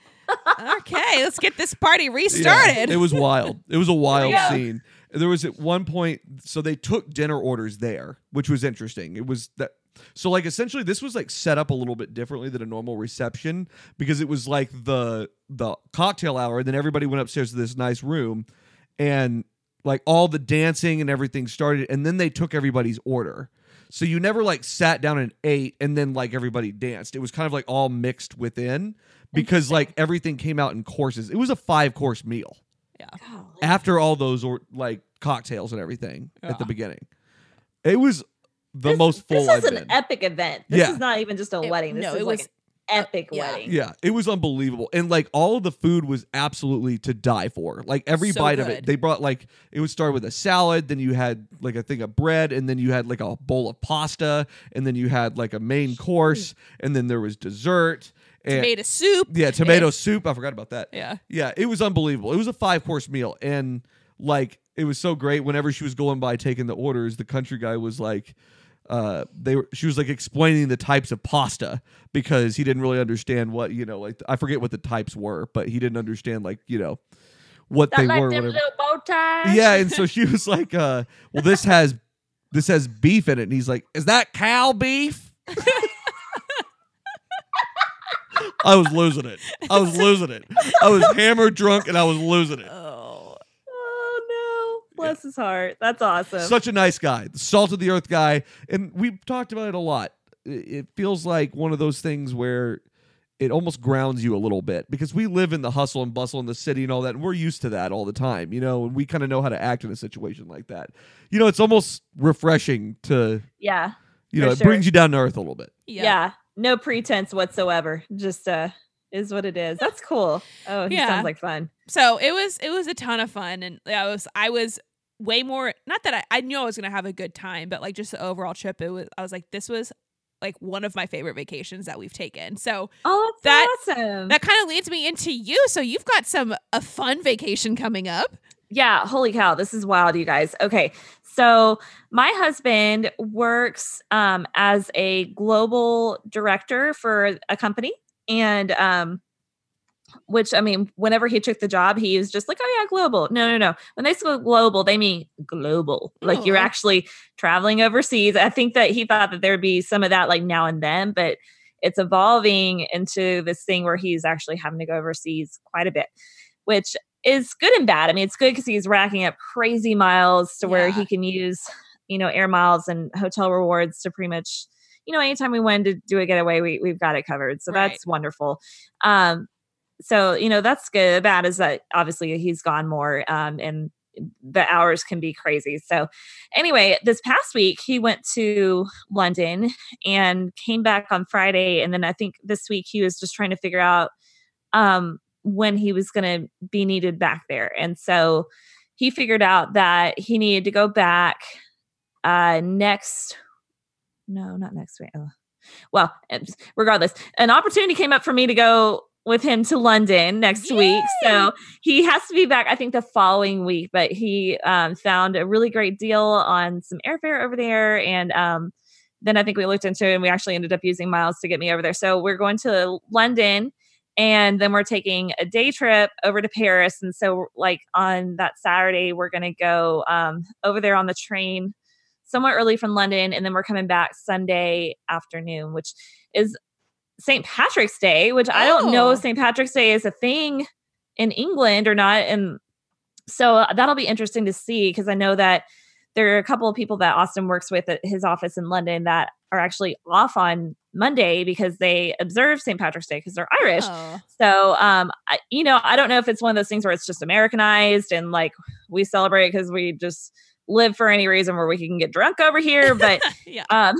Okay, let's get this party [laughs] Yeah, restarted. it was wild. It was a wild Yeah. scene. There was at one point, so they took dinner orders there, which was interesting. It was that. So like essentially, this was like set up a little bit differently than a normal reception because it was like the the cocktail hour, and then everybody went upstairs to this nice room, and like all the dancing and everything started, and then they took everybody's order. So you never like sat down and ate, and then like everybody danced. It was kind of like all mixed within because like everything came out in courses. It was a five course meal Golly. after all those or like cocktails and everything at the beginning. It was the This- most full This I've is an been. epic event. This Yeah. is not even just a It- wedding. This no, is it like was- an Uh, epic yeah. wedding. yeah, it was unbelievable. And like all of the food was absolutely to die for. Like every So bite of it. They brought like it would start with a salad, then you had like a thing of bread, and then you had like a bowl of pasta, and then you had like a main course, and then there was dessert. And Tomato soup. yeah, tomato soup. I forgot about that. Yeah. Yeah, it was unbelievable. It was a five course meal, and like it was so great. Whenever she was going by taking the orders, the country guy was like, uh, they were. She was like explaining the types of pasta because he didn't really understand what you know. Like I forget what the types were, but he didn't understand like you know what That they like were. them little bow ties. Yeah, and so she was like, uh, "Well, this has this has beef in it," and he's like, "Is that cow beef?" I was losing it. I was losing it. I was hammered drunk and I was losing it. No. Bless his heart. That's awesome. Such a nice guy, the salt of the earth guy, and we've talked about it a lot. It feels like one of those things where it almost grounds you a little bit because we live in the hustle and bustle in the city and all that, and we're used to that all the time, you know, and we kind of know how to act in a situation like that. You know, it's almost refreshing to, yeah. you know, For it sure. brings you down to earth a little bit. Yeah. yeah. No pretense whatsoever. Just uh is what it is. That's cool. Oh, he Yeah. sounds like fun. So it was it was a ton of fun and I was I was way more not that I, I knew I was gonna have a good time, but like just the overall trip, it was I was like, this was like one of my favorite vacations that we've taken. So Oh, That- awesome. that kind of leads me into you. So you've got some a fun vacation coming up. Yeah, holy cow, this is wild, you guys. Okay, so my husband works um, as a global director for a company, and um, which I mean, whenever he took the job, he was just like, "Oh yeah, global." No, no, no. When they say global, they mean global. Like you're Oh. actually traveling overseas. I think that he thought that there would be some of that like now and then, but it's evolving into this thing where he's actually having to go overseas quite a bit, which is good and bad. I mean, it's good because he's racking up crazy miles to where he can use, you know, air miles and hotel rewards to pretty much, you know, anytime we wanted to do a getaway, we, we've got it covered. So Right. that's wonderful. Um, so, you know, that's good. Bad is that obviously he's gone more um, and the hours can be crazy. So, anyway, this past week he went to London and came back on Friday. And then I think this week he was just trying to figure out um, when he was going to be needed back there. And so he figured out that he needed to go back uh, next. No, not next week. Oh. Well, regardless, an opportunity came up for me to go with him to London next week. So he has to be back, I think, the following week. But he um, found a really great deal on some airfare over there. And um, then I think we looked into it and we actually ended up using miles to get me over there. So we're going to London and then we're taking a day trip over to Paris. And so, like on that Saturday, we're going to go um, over there on the train somewhat early from London, and then we're coming back Sunday afternoon, which is St. Patrick's Day. Which I don't know Oh. if St. Patrick's Day is a thing in England or not, and so uh, that'll be interesting to see because I know that there are a couple of people that Austin works with at his office in London that are actually off on Monday because they observe St. Patrick's Day because they're Irish. Oh. So, um, I, you know, I don't know if it's one of those things where it's just Americanized and like we celebrate because we just live for any reason where we can get drunk over here, but [laughs] yeah. um,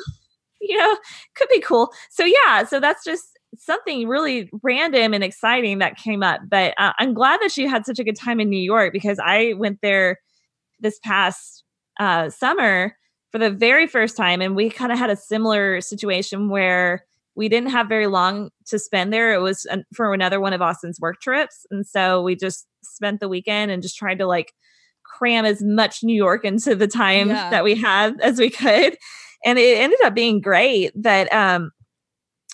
you know, could be cool. So yeah, so that's just something really random and exciting that came up. But uh, I'm glad that she had such a good time in New York because I went there this past uh, summer for the very first time, and we kind of had a similar situation where we didn't have very long to spend there. It was an, for another one of Austin's work trips, and so we just spent the weekend and just tried to like cram as much New York into the time Yeah. that we had as we could. And it ended up being great. that um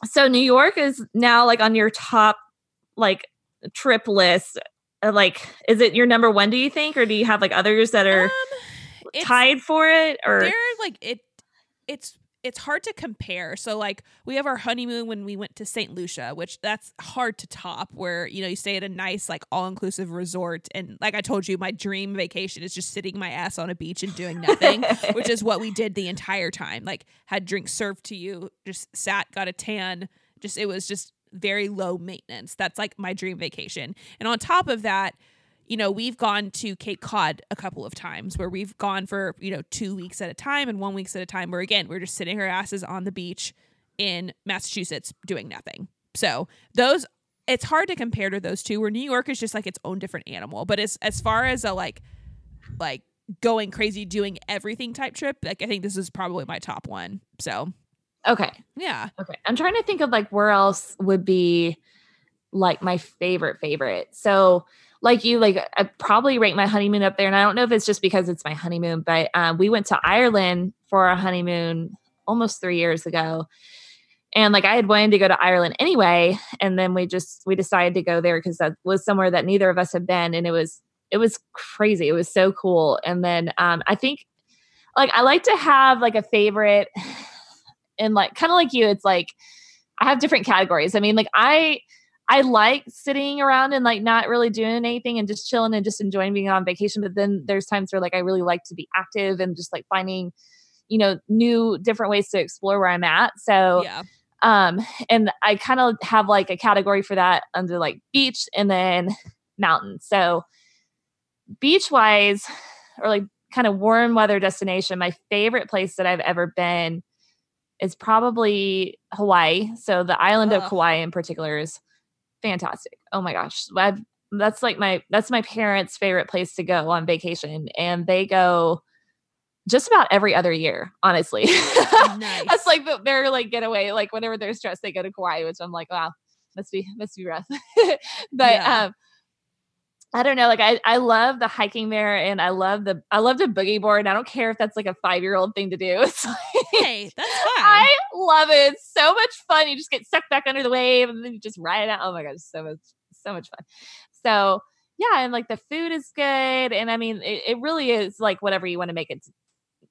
so New York is now like on your top like trip list. Uh, Like is it your number one do you think or do you have like others that are Um, tied for it or they're like it it's it's hard to compare. So like we have our honeymoon when we went to st lucia which that's hard to top where you know you stay at a nice like all-inclusive resort. And like i told you my dream vacation is just sitting my ass on a beach and doing nothing [laughs] which is what we did the entire time. Like had drinks served to you just sat got a tan. Just it was just very low maintenance. That's like my dream vacation. And on top of that you know, we've gone to Cape Cod a couple of times where we've gone for, you know, two weeks at a time and one weeks at a time where again, we're just sitting our asses on the beach in Massachusetts doing nothing. So those it's hard to compare to those two where New York is just like its own different animal. But as as far as a like like going crazy doing everything type trip, like I think this is probably my top one. So okay. yeah. Okay. I'm trying to think of like where else would be like my favorite favorite. So like you, like I probably rank my honeymoon up there. And I don't know if it's just because it's my honeymoon, but um, we went to Ireland for our honeymoon almost three years ago. And like I had wanted to go to Ireland anyway. And then we just we decided to go there because that was somewhere that neither of us had been. And it was it was crazy. It was so cool. And then um I think like I like to have like a favorite and like kind of like you, it's like I have different categories. I mean, like I I like sitting around and like not really doing anything and just chilling and just enjoying being on vacation. But then there's times where like I really like to be active and just like finding, you know, new different ways to explore where I'm at. So Yeah. um and I kind of have like a category for that under like beach and then mountain. So beach wise or like kind of warm weather destination, my favorite place that I've ever been is probably Hawaii. So the island of. Kauai in particular is fantastic. Oh my gosh. I've, that's like my that's my parents' favorite place to go on vacation. And they go just about every other year, honestly. [laughs] Nice. That's like the, their like getaway. Like whenever they're stressed, they go to Kauai, which I'm like, wow, must be must be rough. [laughs] but Yeah. um I don't know. Like I, I love the hiking there, and I love the I love the boogie board. And I don't care if that's like a five year old thing to do. [laughs] It's like, Hey, that's fine. I love it. It's so much fun. You just get sucked back under the wave, and then you just ride it out. Oh my gosh, so much so much fun. So yeah, and like the food is good, and I mean it, it really is like whatever you want to make it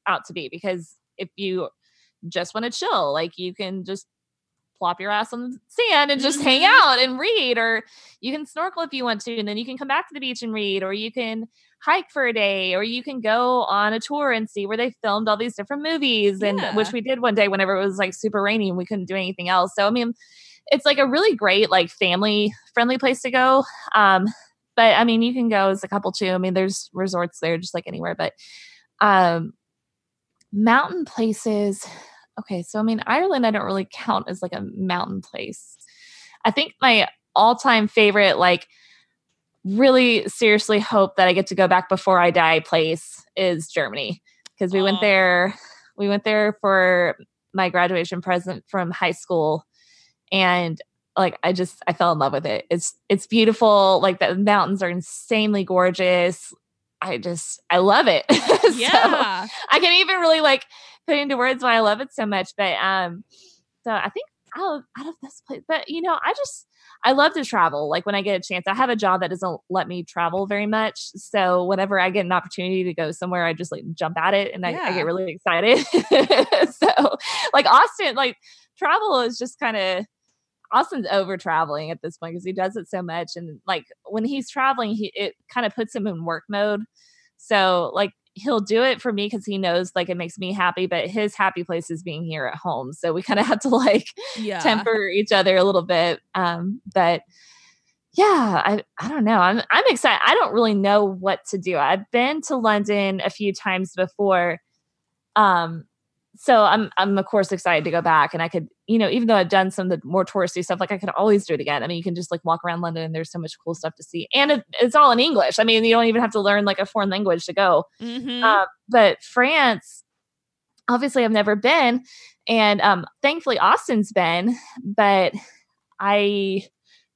out to be. Because if you just want to chill, like you can just plop your ass on the sand and just hang Mhm. out and read or you can snorkel if you want to and then you can come back to the beach and read or you can hike for a day or you can go on a tour and see where they filmed all these different movies and which we did one day whenever it was like super rainy and we couldn't do anything else. So i mean it's like a really great like family friendly place to go. Um but i mean you can go as a couple too. I mean there's resorts there just like anywhere but um mountain places okay so i mean ireland i don't really count as like a mountain place. I think my all-time favorite like really seriously hope that i get to go back before i die place is germany because we went there we went there for my graduation present from high school and like i just i fell in love with it. It's it's beautiful like the mountains are insanely gorgeous i just i love it [laughs] So, yeah. I can't even really like put into words why I love it so much. But um, so I think out of, out of this place, but you know, I just I love to travel. Like when I get a chance, I have a job that doesn't let me travel very much. So whenever I get an opportunity to go somewhere, I just like jump at it and I, I get really excited. [laughs] so like Austin, like travel is just kind of Austin's over traveling at this point because he does it so much. And like when he's traveling, he it kind of puts him in work mode. So like he'll do it for me because he knows like it makes me happy, but his happy place is being here at home. So we kind of [laughs] have to like Yeah. temper each other a little bit. Um, but yeah, I I don't know. I'm I'm excited. I don't really know what to do. I've been to London a few times before. Um so I'm I'm of course excited to go back and I could, you know, even though I've done some of the more touristy stuff, like I could always do it again. I mean, you can just like walk around London and there's so much cool stuff to see. And it, it's all in English. I mean, you don't even have to learn like a foreign language to go. Mhm. Uh, but France, obviously, I've never been, and um, thankfully Austin's been. But I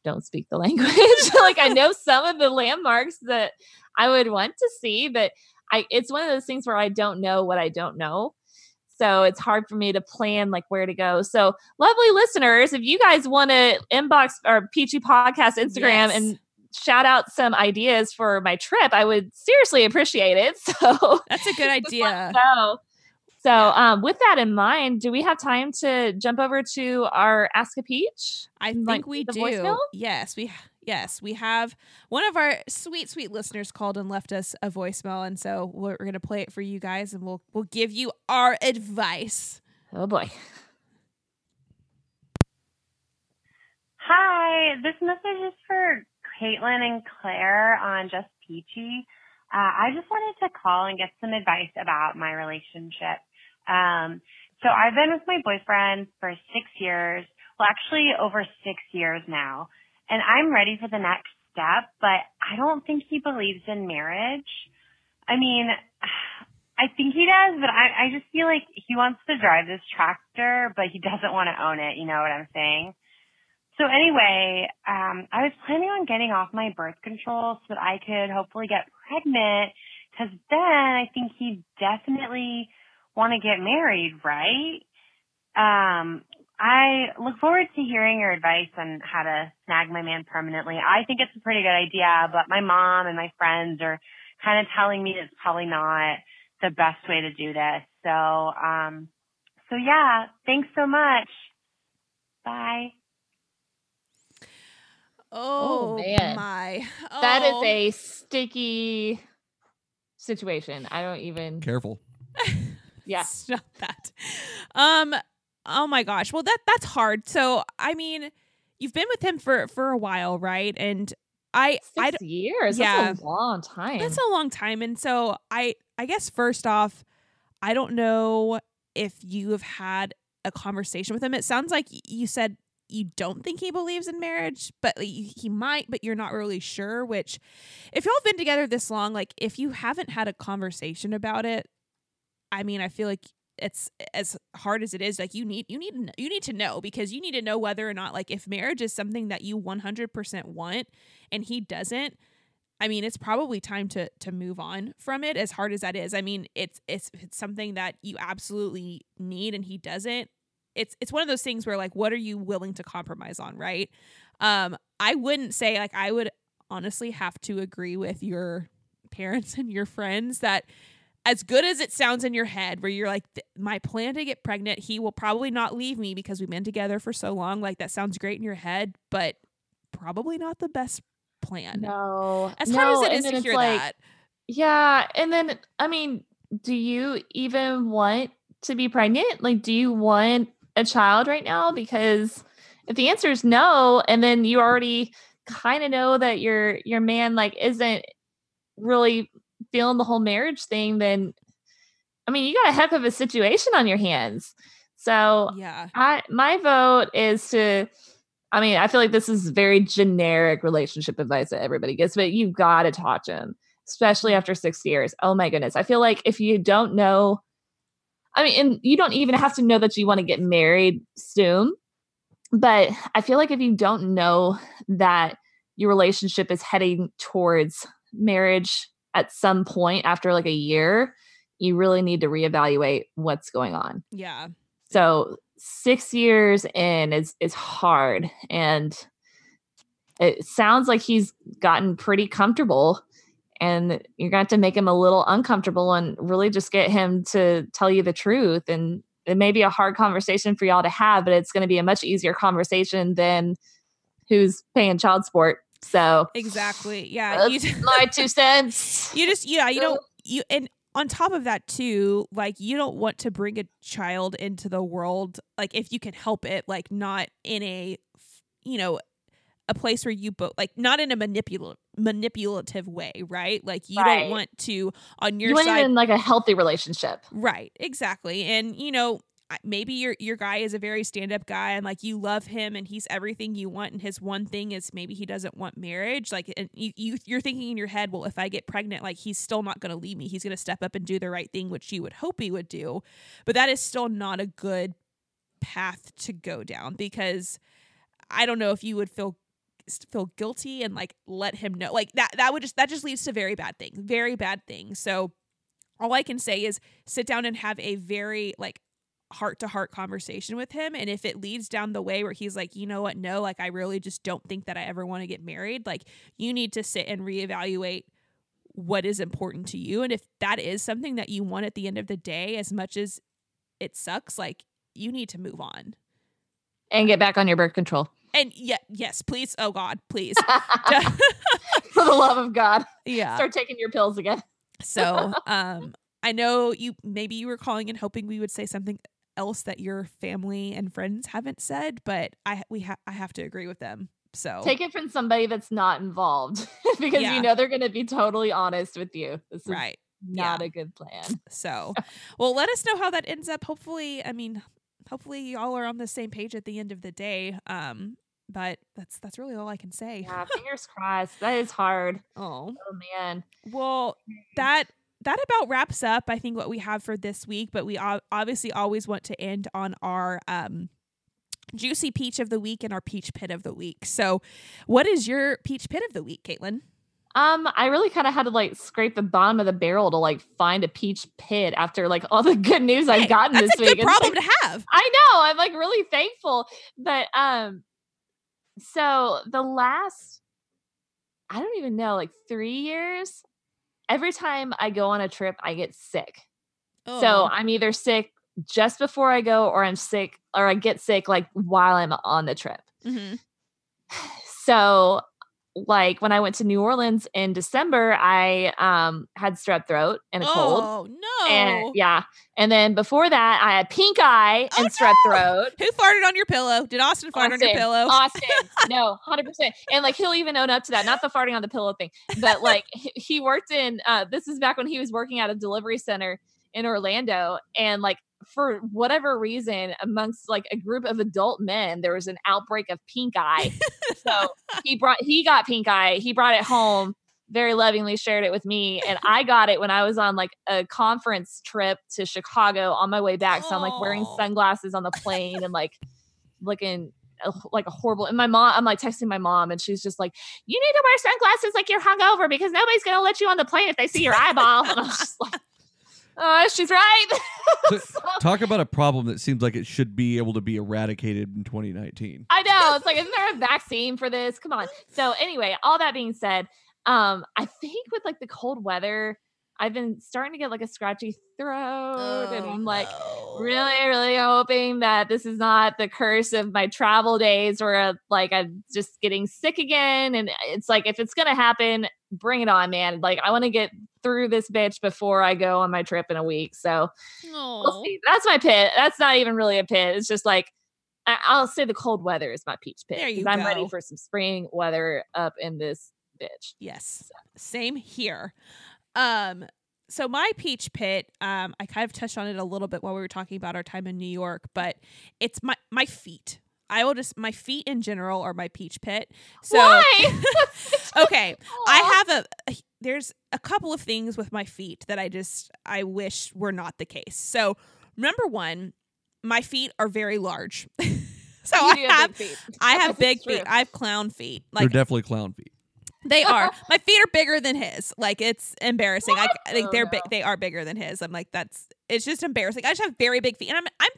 don't speak the [laughs] language. [laughs] like I know [laughs] some of the landmarks that I would want to see, but I it's one of those things where I don't know what I don't know. So it's hard for me to plan like where to go. So lovely listeners, if you guys want to inbox our Peachy Podcast Instagram Yes. and shout out some ideas for my trip, I would seriously appreciate it. [laughs] So That's a good idea. so, so Yeah. um, with that in mind, do we have time to jump over to our Ask a Peach? I Like think we the do. voicemail? Yes, we yes we have one of our sweet sweet listeners called and left us a voicemail, and so we're, we're gonna play it for you guys, and we'll we'll give you our advice. Oh boy. Hi, this message is for Caitlin and Claire on Just Peachy. Uh, I just wanted to call and get some advice about my relationship. Um, so I've been with my boyfriend for six years, well, actually over six years now, and I'm ready for the next step, but I don't think he believes in marriage. I mean, I think he does, but I, I just feel like he wants to drive this tractor, but he doesn't want to own it. You know what I'm saying? So anyway, um, I was planning on getting off my birth control so that I could hopefully get pregnant because then I think he'd definitely want to get married, right? Um, I look forward to hearing your advice on how to snag my man permanently. I think it's a pretty good idea, but my mom and my friends are kind of telling me it's probably not the best way to do this. So, um, so yeah, thanks so much. Bye. Oh, man. my! That is Oh. a sticky situation. I don't even. Oh. Careful. [laughs] Yeah. Stop that. Um. Oh my gosh. Well, that that's hard. So I mean, you've been with him for for a while, right? And I I Six years. yeah. That's a long time. That's a long time. And so I I guess first off, I don't know if you have had a conversation with him. It sounds like you said you don't think he believes in marriage, but he he might, but you're not really sure, which if y'all have been together this long, like if you haven't had a conversation about it, I mean, I feel like it's as hard as it is like you need you need you need to know because you need to know whether or not like if marriage is something that you 100% want and he doesn't I mean, it's probably time to to move on from it. As hard as that is, I mean, it's it's it's something that you absolutely need, and he doesn't. It's it's one of those things where like, what are you willing to compromise on, right? Um, I wouldn't say like I would honestly have to agree with your parents [laughs] and your friends that as good as it sounds in your head where you're like my plan to get pregnant he will probably not leave me because we've been together for so long like that sounds great in your head but probably not the best plan no. as no, hard as it and to hear like, that Yeah. And then, I mean, do you even want to be pregnant? Like, do you want a child right now? Because if the answer is no, and then you already kind of know that your your man like isn't really feeling the whole marriage thing, then I mean, you got a heck of a situation on your hands. So yeah I my vote is to I mean, I feel like this is very generic relationship advice that everybody gets, but you've got to talk to him, especially after six years. Oh my goodness. I feel like if you don't know, I mean, and you don't even have to know that you want to get married soon, but I feel like if you don't know that your relationship is heading towards marriage at some point after like a year, you really need to reevaluate what's going on. yeah So six years in is is hard, and it sounds like he's gotten pretty comfortable. And you're going to have to make him a little uncomfortable and really just get him to tell you the truth. And it may be a hard conversation for y'all to have, but it's going to be a much easier conversation than who's paying child support. So exactly yeah you, [laughs] my two cents. you just yeah you don't you and on top of that too like you don't want to bring a child into the world like if you can help it like not in a you know a place where you both like not in a manipulative manipulative way right like you Right. don't want to on your You want side in like a healthy relationship. Right, exactly. And you know, maybe your your guy is a very stand-up guy and like you love him and he's everything you want and his one thing is maybe he doesn't want marriage. Like and you, you you're thinking in your head, well, if I get pregnant, like he's still not going to leave me. He's going to step up and do the right thing, which you would hope he would do. But that is still not a good path to go down because I don't know if you would feel feel guilty and like let him know like that that would just that just leads to very bad things very bad things so all i can say is sit down and have a very like heart to heart conversation with him and if it leads down the way where he's like you know what? No like i really just don't think that i ever want to get married like you need to sit and reevaluate what is important to you and if that is something that you want at the end of the day as much as it sucks like you need to move on. And get back on your birth control. and yeah yes please oh god please. [laughs] [laughs] For the love of God, yeah. Start taking your pills again. So, [laughs] um, I know you maybe you were calling and hoping we would say something else that your family and friends haven't said, but I we ha- I have to agree with them. So Take it from somebody that's not involved [laughs] because Yeah. you know they're going to be totally honest with you. This is right. not a good plan. So, [laughs] well, let us know how that ends up. Hopefully, I mean, hopefully y'all are on the same page at the end of the day. Um, but that's that's really all I can say. Yeah, [laughs] fingers crossed. That is hard. Oh, Oh man. well, that that about wraps up I think what we have for this week, but we obviously always want to end on our um juicy peach of the week and our peach pit of the week. So, what is your peach pit of the week, Caitlin? Um, I really kind of had to like scrape the bottom of the barrel to like find a peach pit after like all the good news Hey, I've gotten this week. problem like, to have. I know. I'm like really thankful. But um so the last I don't even know, like 3 years, every time I go on a trip, I get sick. Oh. So I'm either sick just before I go or I'm sick or I get sick like while I'm on the trip. Mhm. [sighs] So like when I went to New Orleans in December, I um had strep throat and a cold. Oh no! And yeah. And then before that, I had pink eye Oh, and strep no! throat. Who farted on your pillow? Did Austin fart on your pillow? Austin, [laughs] no, hundred percent, and like he'll even own up to that. Not the farting on the pillow thing, but like he- he worked in. uh This is back when he was working at a delivery center in Orlando, and like for whatever reason, amongst like a group of adult men, there was an outbreak of pink eye. so [laughs] he brought he got pink eye. He brought it home. Very lovingly shared it with me, and I got it when I was on like a conference trip to Chicago on my way back. So I'm like wearing oh. sunglasses on the plane and like looking like a horrible. And my mom, I'm like texting my mom, and she's just like, "You need to wear sunglasses like you're hungover because nobody's gonna let you on the plane if they see your eyeball." [laughs] And I was just like, "Oh, she's right." [laughs] So- So- Talk about a problem that seems like it should be able to be eradicated in 2019. I know. It's like, isn't there a vaccine for this? Come on. So anyway, all that being said, um, I think with like the cold weather, I've been starting to get like a scratchy throat, and I'm like really, really hoping that this is not the curse of my travel days where like I'm just getting sick again. And it's like, if it's gonna happen, bring it on, man. Like I want to get through this bitch before I go on my trip in a week. So we'll see. That's my pit. That's not even really a pit. It's just like I- I'll say the cold weather is my peach pit. There you 'cause I'm ready for some spring weather up in this bitch. yes, same here. Um, so my peach pit, um, I kind of touched on it a little bit while we were talking about our time in New York, but it's my my feet. I will just my feet in general are my peach pit. So Why? [laughs] [laughs] okay, I have a there's a couple of things with my feet that I just I wish were not the case. So number one, my feet are very large. [laughs] so You I have big feet. I have big feet. I have clown feet. Like They're definitely clown feet. they are. My feet are bigger than his. Like it's embarrassing. I, I think Oh, they're no. big. They are bigger than his. I'm like that's. It's just embarrassing. I just have very big feet, and I'm I'm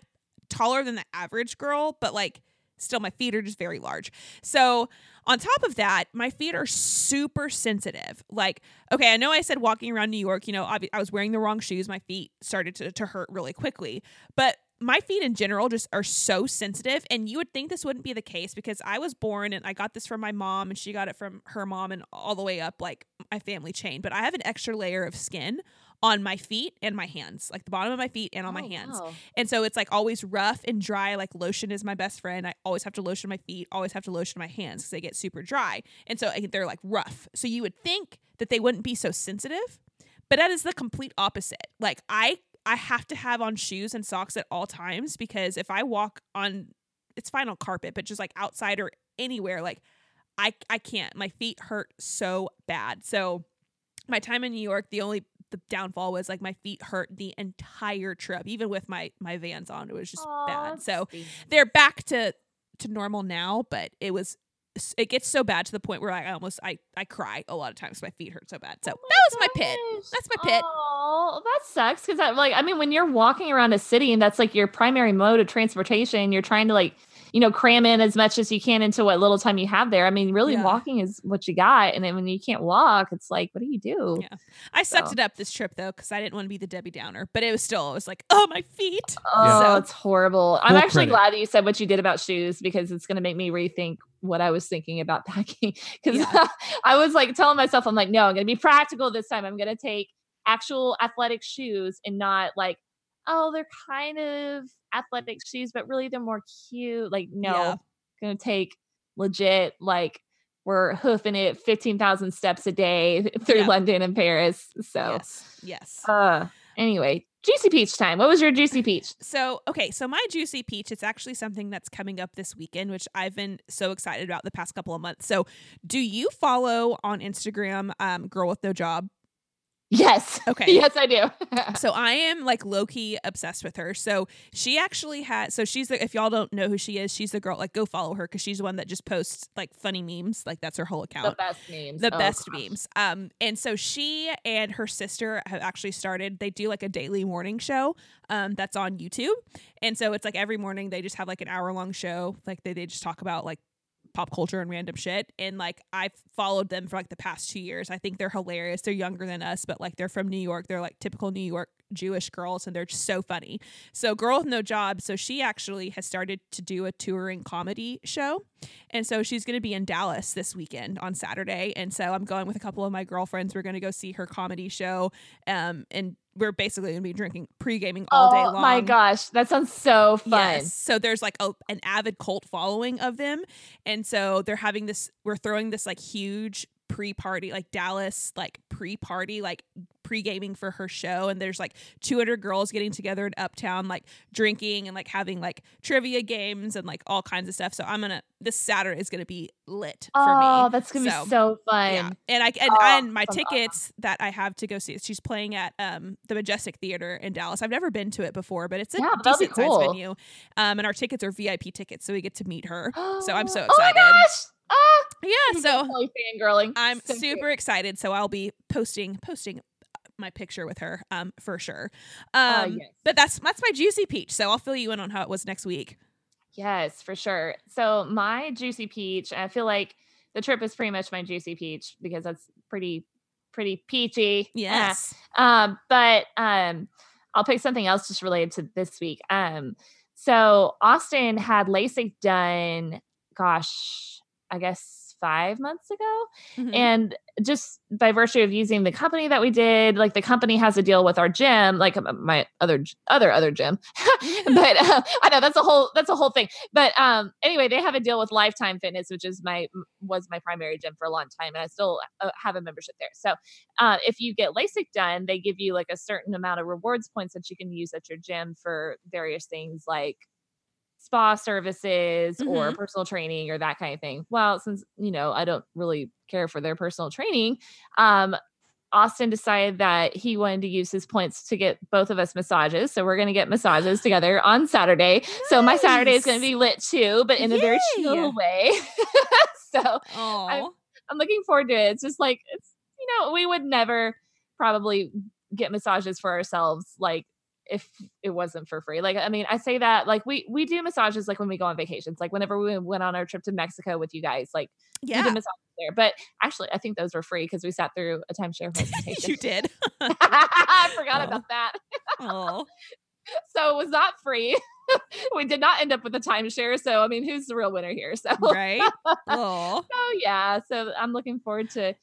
taller than the average girl, but like still my feet are just very large. So on top of that, my feet are super sensitive. Like okay, I know I said walking around New York. You know, obvi- I was wearing the wrong shoes. My feet started to to hurt really quickly, but my feet in general just are so sensitive and you would think this wouldn't be the case because i was born and i got this from my mom and she got it from her mom and all the way up like my family chain but i have an extra layer of skin on my feet and my hands like the bottom of my feet and on my Oh, hands. wow. and so it's like always rough and dry like lotion is my best friend. I always have to lotion my feet always have to lotion my hands because they get super dry. And so they're like rough. So you would think that they wouldn't be so sensitive but that is the complete opposite. Like i i have to have on shoes and socks at all times because if i walk on it's fine on carpet but just like outside or anywhere like i i can't. My feet hurt so bad. So my time in new york the only the downfall was like my feet hurt the entire trip even with my my vans on it was just Aw, bad so they're back to to normal now but it was it gets so bad to the point where I almost I I cry a lot of times. My feet hurt so bad. So Oh that was my pit. That's my pit. Oh, that sucks. Because I like, I mean, when you're walking around a city and that's like your primary mode of transportation, you're trying to like, you know, cram in as much as you can into what little time you have there. I mean, really, Yeah. walking is what you got. And then when you can't walk, it's like, what do you do? Yeah. I sucked So- it up this trip though because I didn't want to be the Debbie Downer. But it was still it was like oh my feet. Oh, So- it's horrible. I'm Full actually credit. glad that you said what you did about shoes because it's going to make me rethink what I was thinking about [laughs] packing. Because Yeah. [laughs] I was like telling myself, I'm like, no, I'm going to be practical this time. I'm going to take actual athletic shoes and not like, oh, they're kind of athletic shoes, but really they're more cute. Like, no, Yeah. to take legit, like, we're hoofing it 15,000 steps a day [laughs] through Yeah. London and Paris. So, Yes. Yes. uh, anyway, juicy peach time. What was your juicy peach? So, okay, so my juicy peach, it's actually something that's coming up this weekend, which I've been so excited about the past couple of months. So, do you follow on Instagram um Girl with No Job? Yes. [laughs] Okay. Yes, I do. [laughs] So I am like low key obsessed with her. So she actually had. So she's the. If y'all don't know who she is, she's the girl. Like go follow her because she's the one that just posts like funny memes. Like that's her whole account. the best memes. The Oh, best gosh. memes. Um, and so she and her sister have actually started. They do like a daily morning show. Um, that's on YouTube. And so it's like every morning they just have like an hour long show. Like they they just talk about like pop culture and random shit. And like I've followed them for like the past two years. I think they're hilarious. They're younger than us, but like they're from New York. They're like typical New York Jewish girls and they're just so funny. So Girl with No Job, so she actually has started to do a touring comedy show. And so she's going to be in Dallas this weekend on Saturday. And so I'm going with a couple of my girlfriends. We're going to go see her comedy show. Um, and we're basically going to be drinking pre-gaming all day long. oh my gosh, that sounds so fun. Yes. So there's like a, an avid cult following of them. And so they're having this, we're throwing this like huge pre party, like Dallas, like pre party, like pre gaming for her show. And there's like 200 girls getting together in Uptown, like drinking and like having like trivia games and like all kinds of stuff. So I'm to, this Saturday is to be lit for me. Oh, that's gonna So, be so fun. Yeah, and I and, Oh, and my tickets that I have to go see. She's playing at um the Majestic Theater in Dallas. I've never been to it before, but it's a Yeah, decent sized cool. venue. Um, and our tickets are VIP tickets, so we get to meet her. [gasps] So I'm so Oh my excited. gosh. Ah, Yeah, so fangirling. I'm So cute. super excited. So I'll be posting posting my picture with her um for sure. Ah, Um, yes. but that's that's my juicy peach. So I'll fill you in on how it was next week. Yes, for sure. So my juicy peach, I feel like the trip is pretty much my juicy peach because that's pretty pretty peachy. Yes. Um, but um, I'll pick something else just related to this week. Um, so Austin had LASIK done, gosh, I guess five months ago. Mhm. And just by virtue of using the company that we did, like the company has a deal with our gym, like my other other other gym. [laughs] but uh, I know that's a whole that's a whole thing. But um, anyway, they have a deal with Lifetime Fitness, which is my was my primary gym for a long time, and I still uh, have a membership there. So uh, if you get LASIK done, they give you like a certain amount of rewards points that you can use at your gym for various things like spa services or Mhm. personal training or that kind of thing. Well, since you know I don't really care for their personal training, um, Austin decided that he wanted to use his points to get both of us massages. So we're going to get massages [gasps] together on Saturday. So my Saturday is going to be lit too, but in a very Yay. chill way. [laughs] so Aw. I'm looking forward to it. It's just like it's you know we would never probably get massages for ourselves like if it wasn't for free. Like I mean, I say that like we we do massages like when we go on vacations. Like whenever we went on our trip to Mexico with you guys, like we yeah. did massages there. But actually, I think those were free because we sat through a timeshare [laughs] presentation. you did. [laughs] I forgot Aw. about that. Oh. [laughs] So it was not free. we did not end up with a timeshare. So I mean, who's the real winner here? So Right? Oh. Oh yeah. So I'm looking forward to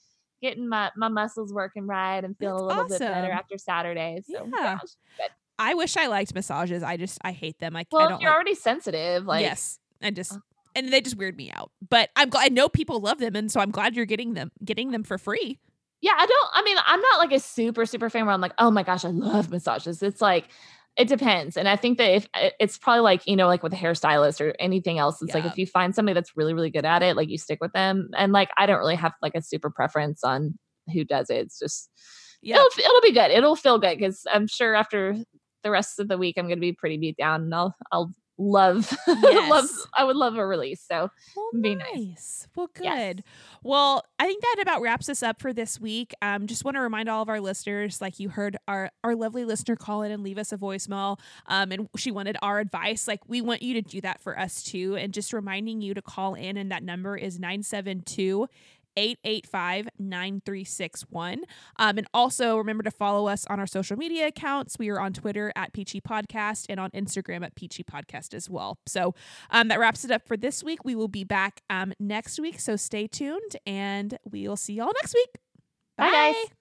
getting my, my muscles working right and feeling That's a little bit better after Saturday. So Yeah. gosh. I wish I liked massages. I just I hate them. I, I well, don't if you're like, already sensitive, like yes, and just Uh. and they just weird me out. But I'm glad I know people love them, and so I'm glad you're getting them getting them for free. yeah, I don't I mean, I'm not like a super, super fan where I'm like, oh my gosh, I love massages. It's like it depends. And I think that if it's probably like, you know, like with a hairstylist or anything else, it's like if you find somebody that's really, really good at it, like you stick with them. And like I don't really have like a super preference on who does it. It's just Yeah, it'll it'll be good. It'll feel good because I'm sure after the rest of the week I'm going to be pretty beat down, and I'll I'll love [laughs] love I would love a release. So Well, Be nice. nice. Well, good. Yes. Well, I think that about wraps us up for this week. Um, just want to remind all of our listeners, like you heard our our lovely listener call in and leave us a voicemail, um, and she wanted our advice. Like we want you to do that for us too, and just reminding you to call in, and that number is nine seven two. 885 9361. Um, and also remember to follow us on our social media accounts. We are on Twitter at Peachy Podcast and on Instagram at Peachy Podcast as well. So um, that wraps it up for this week. We will be back um, next week. So stay tuned and we will see y'all next week. Bye, guys.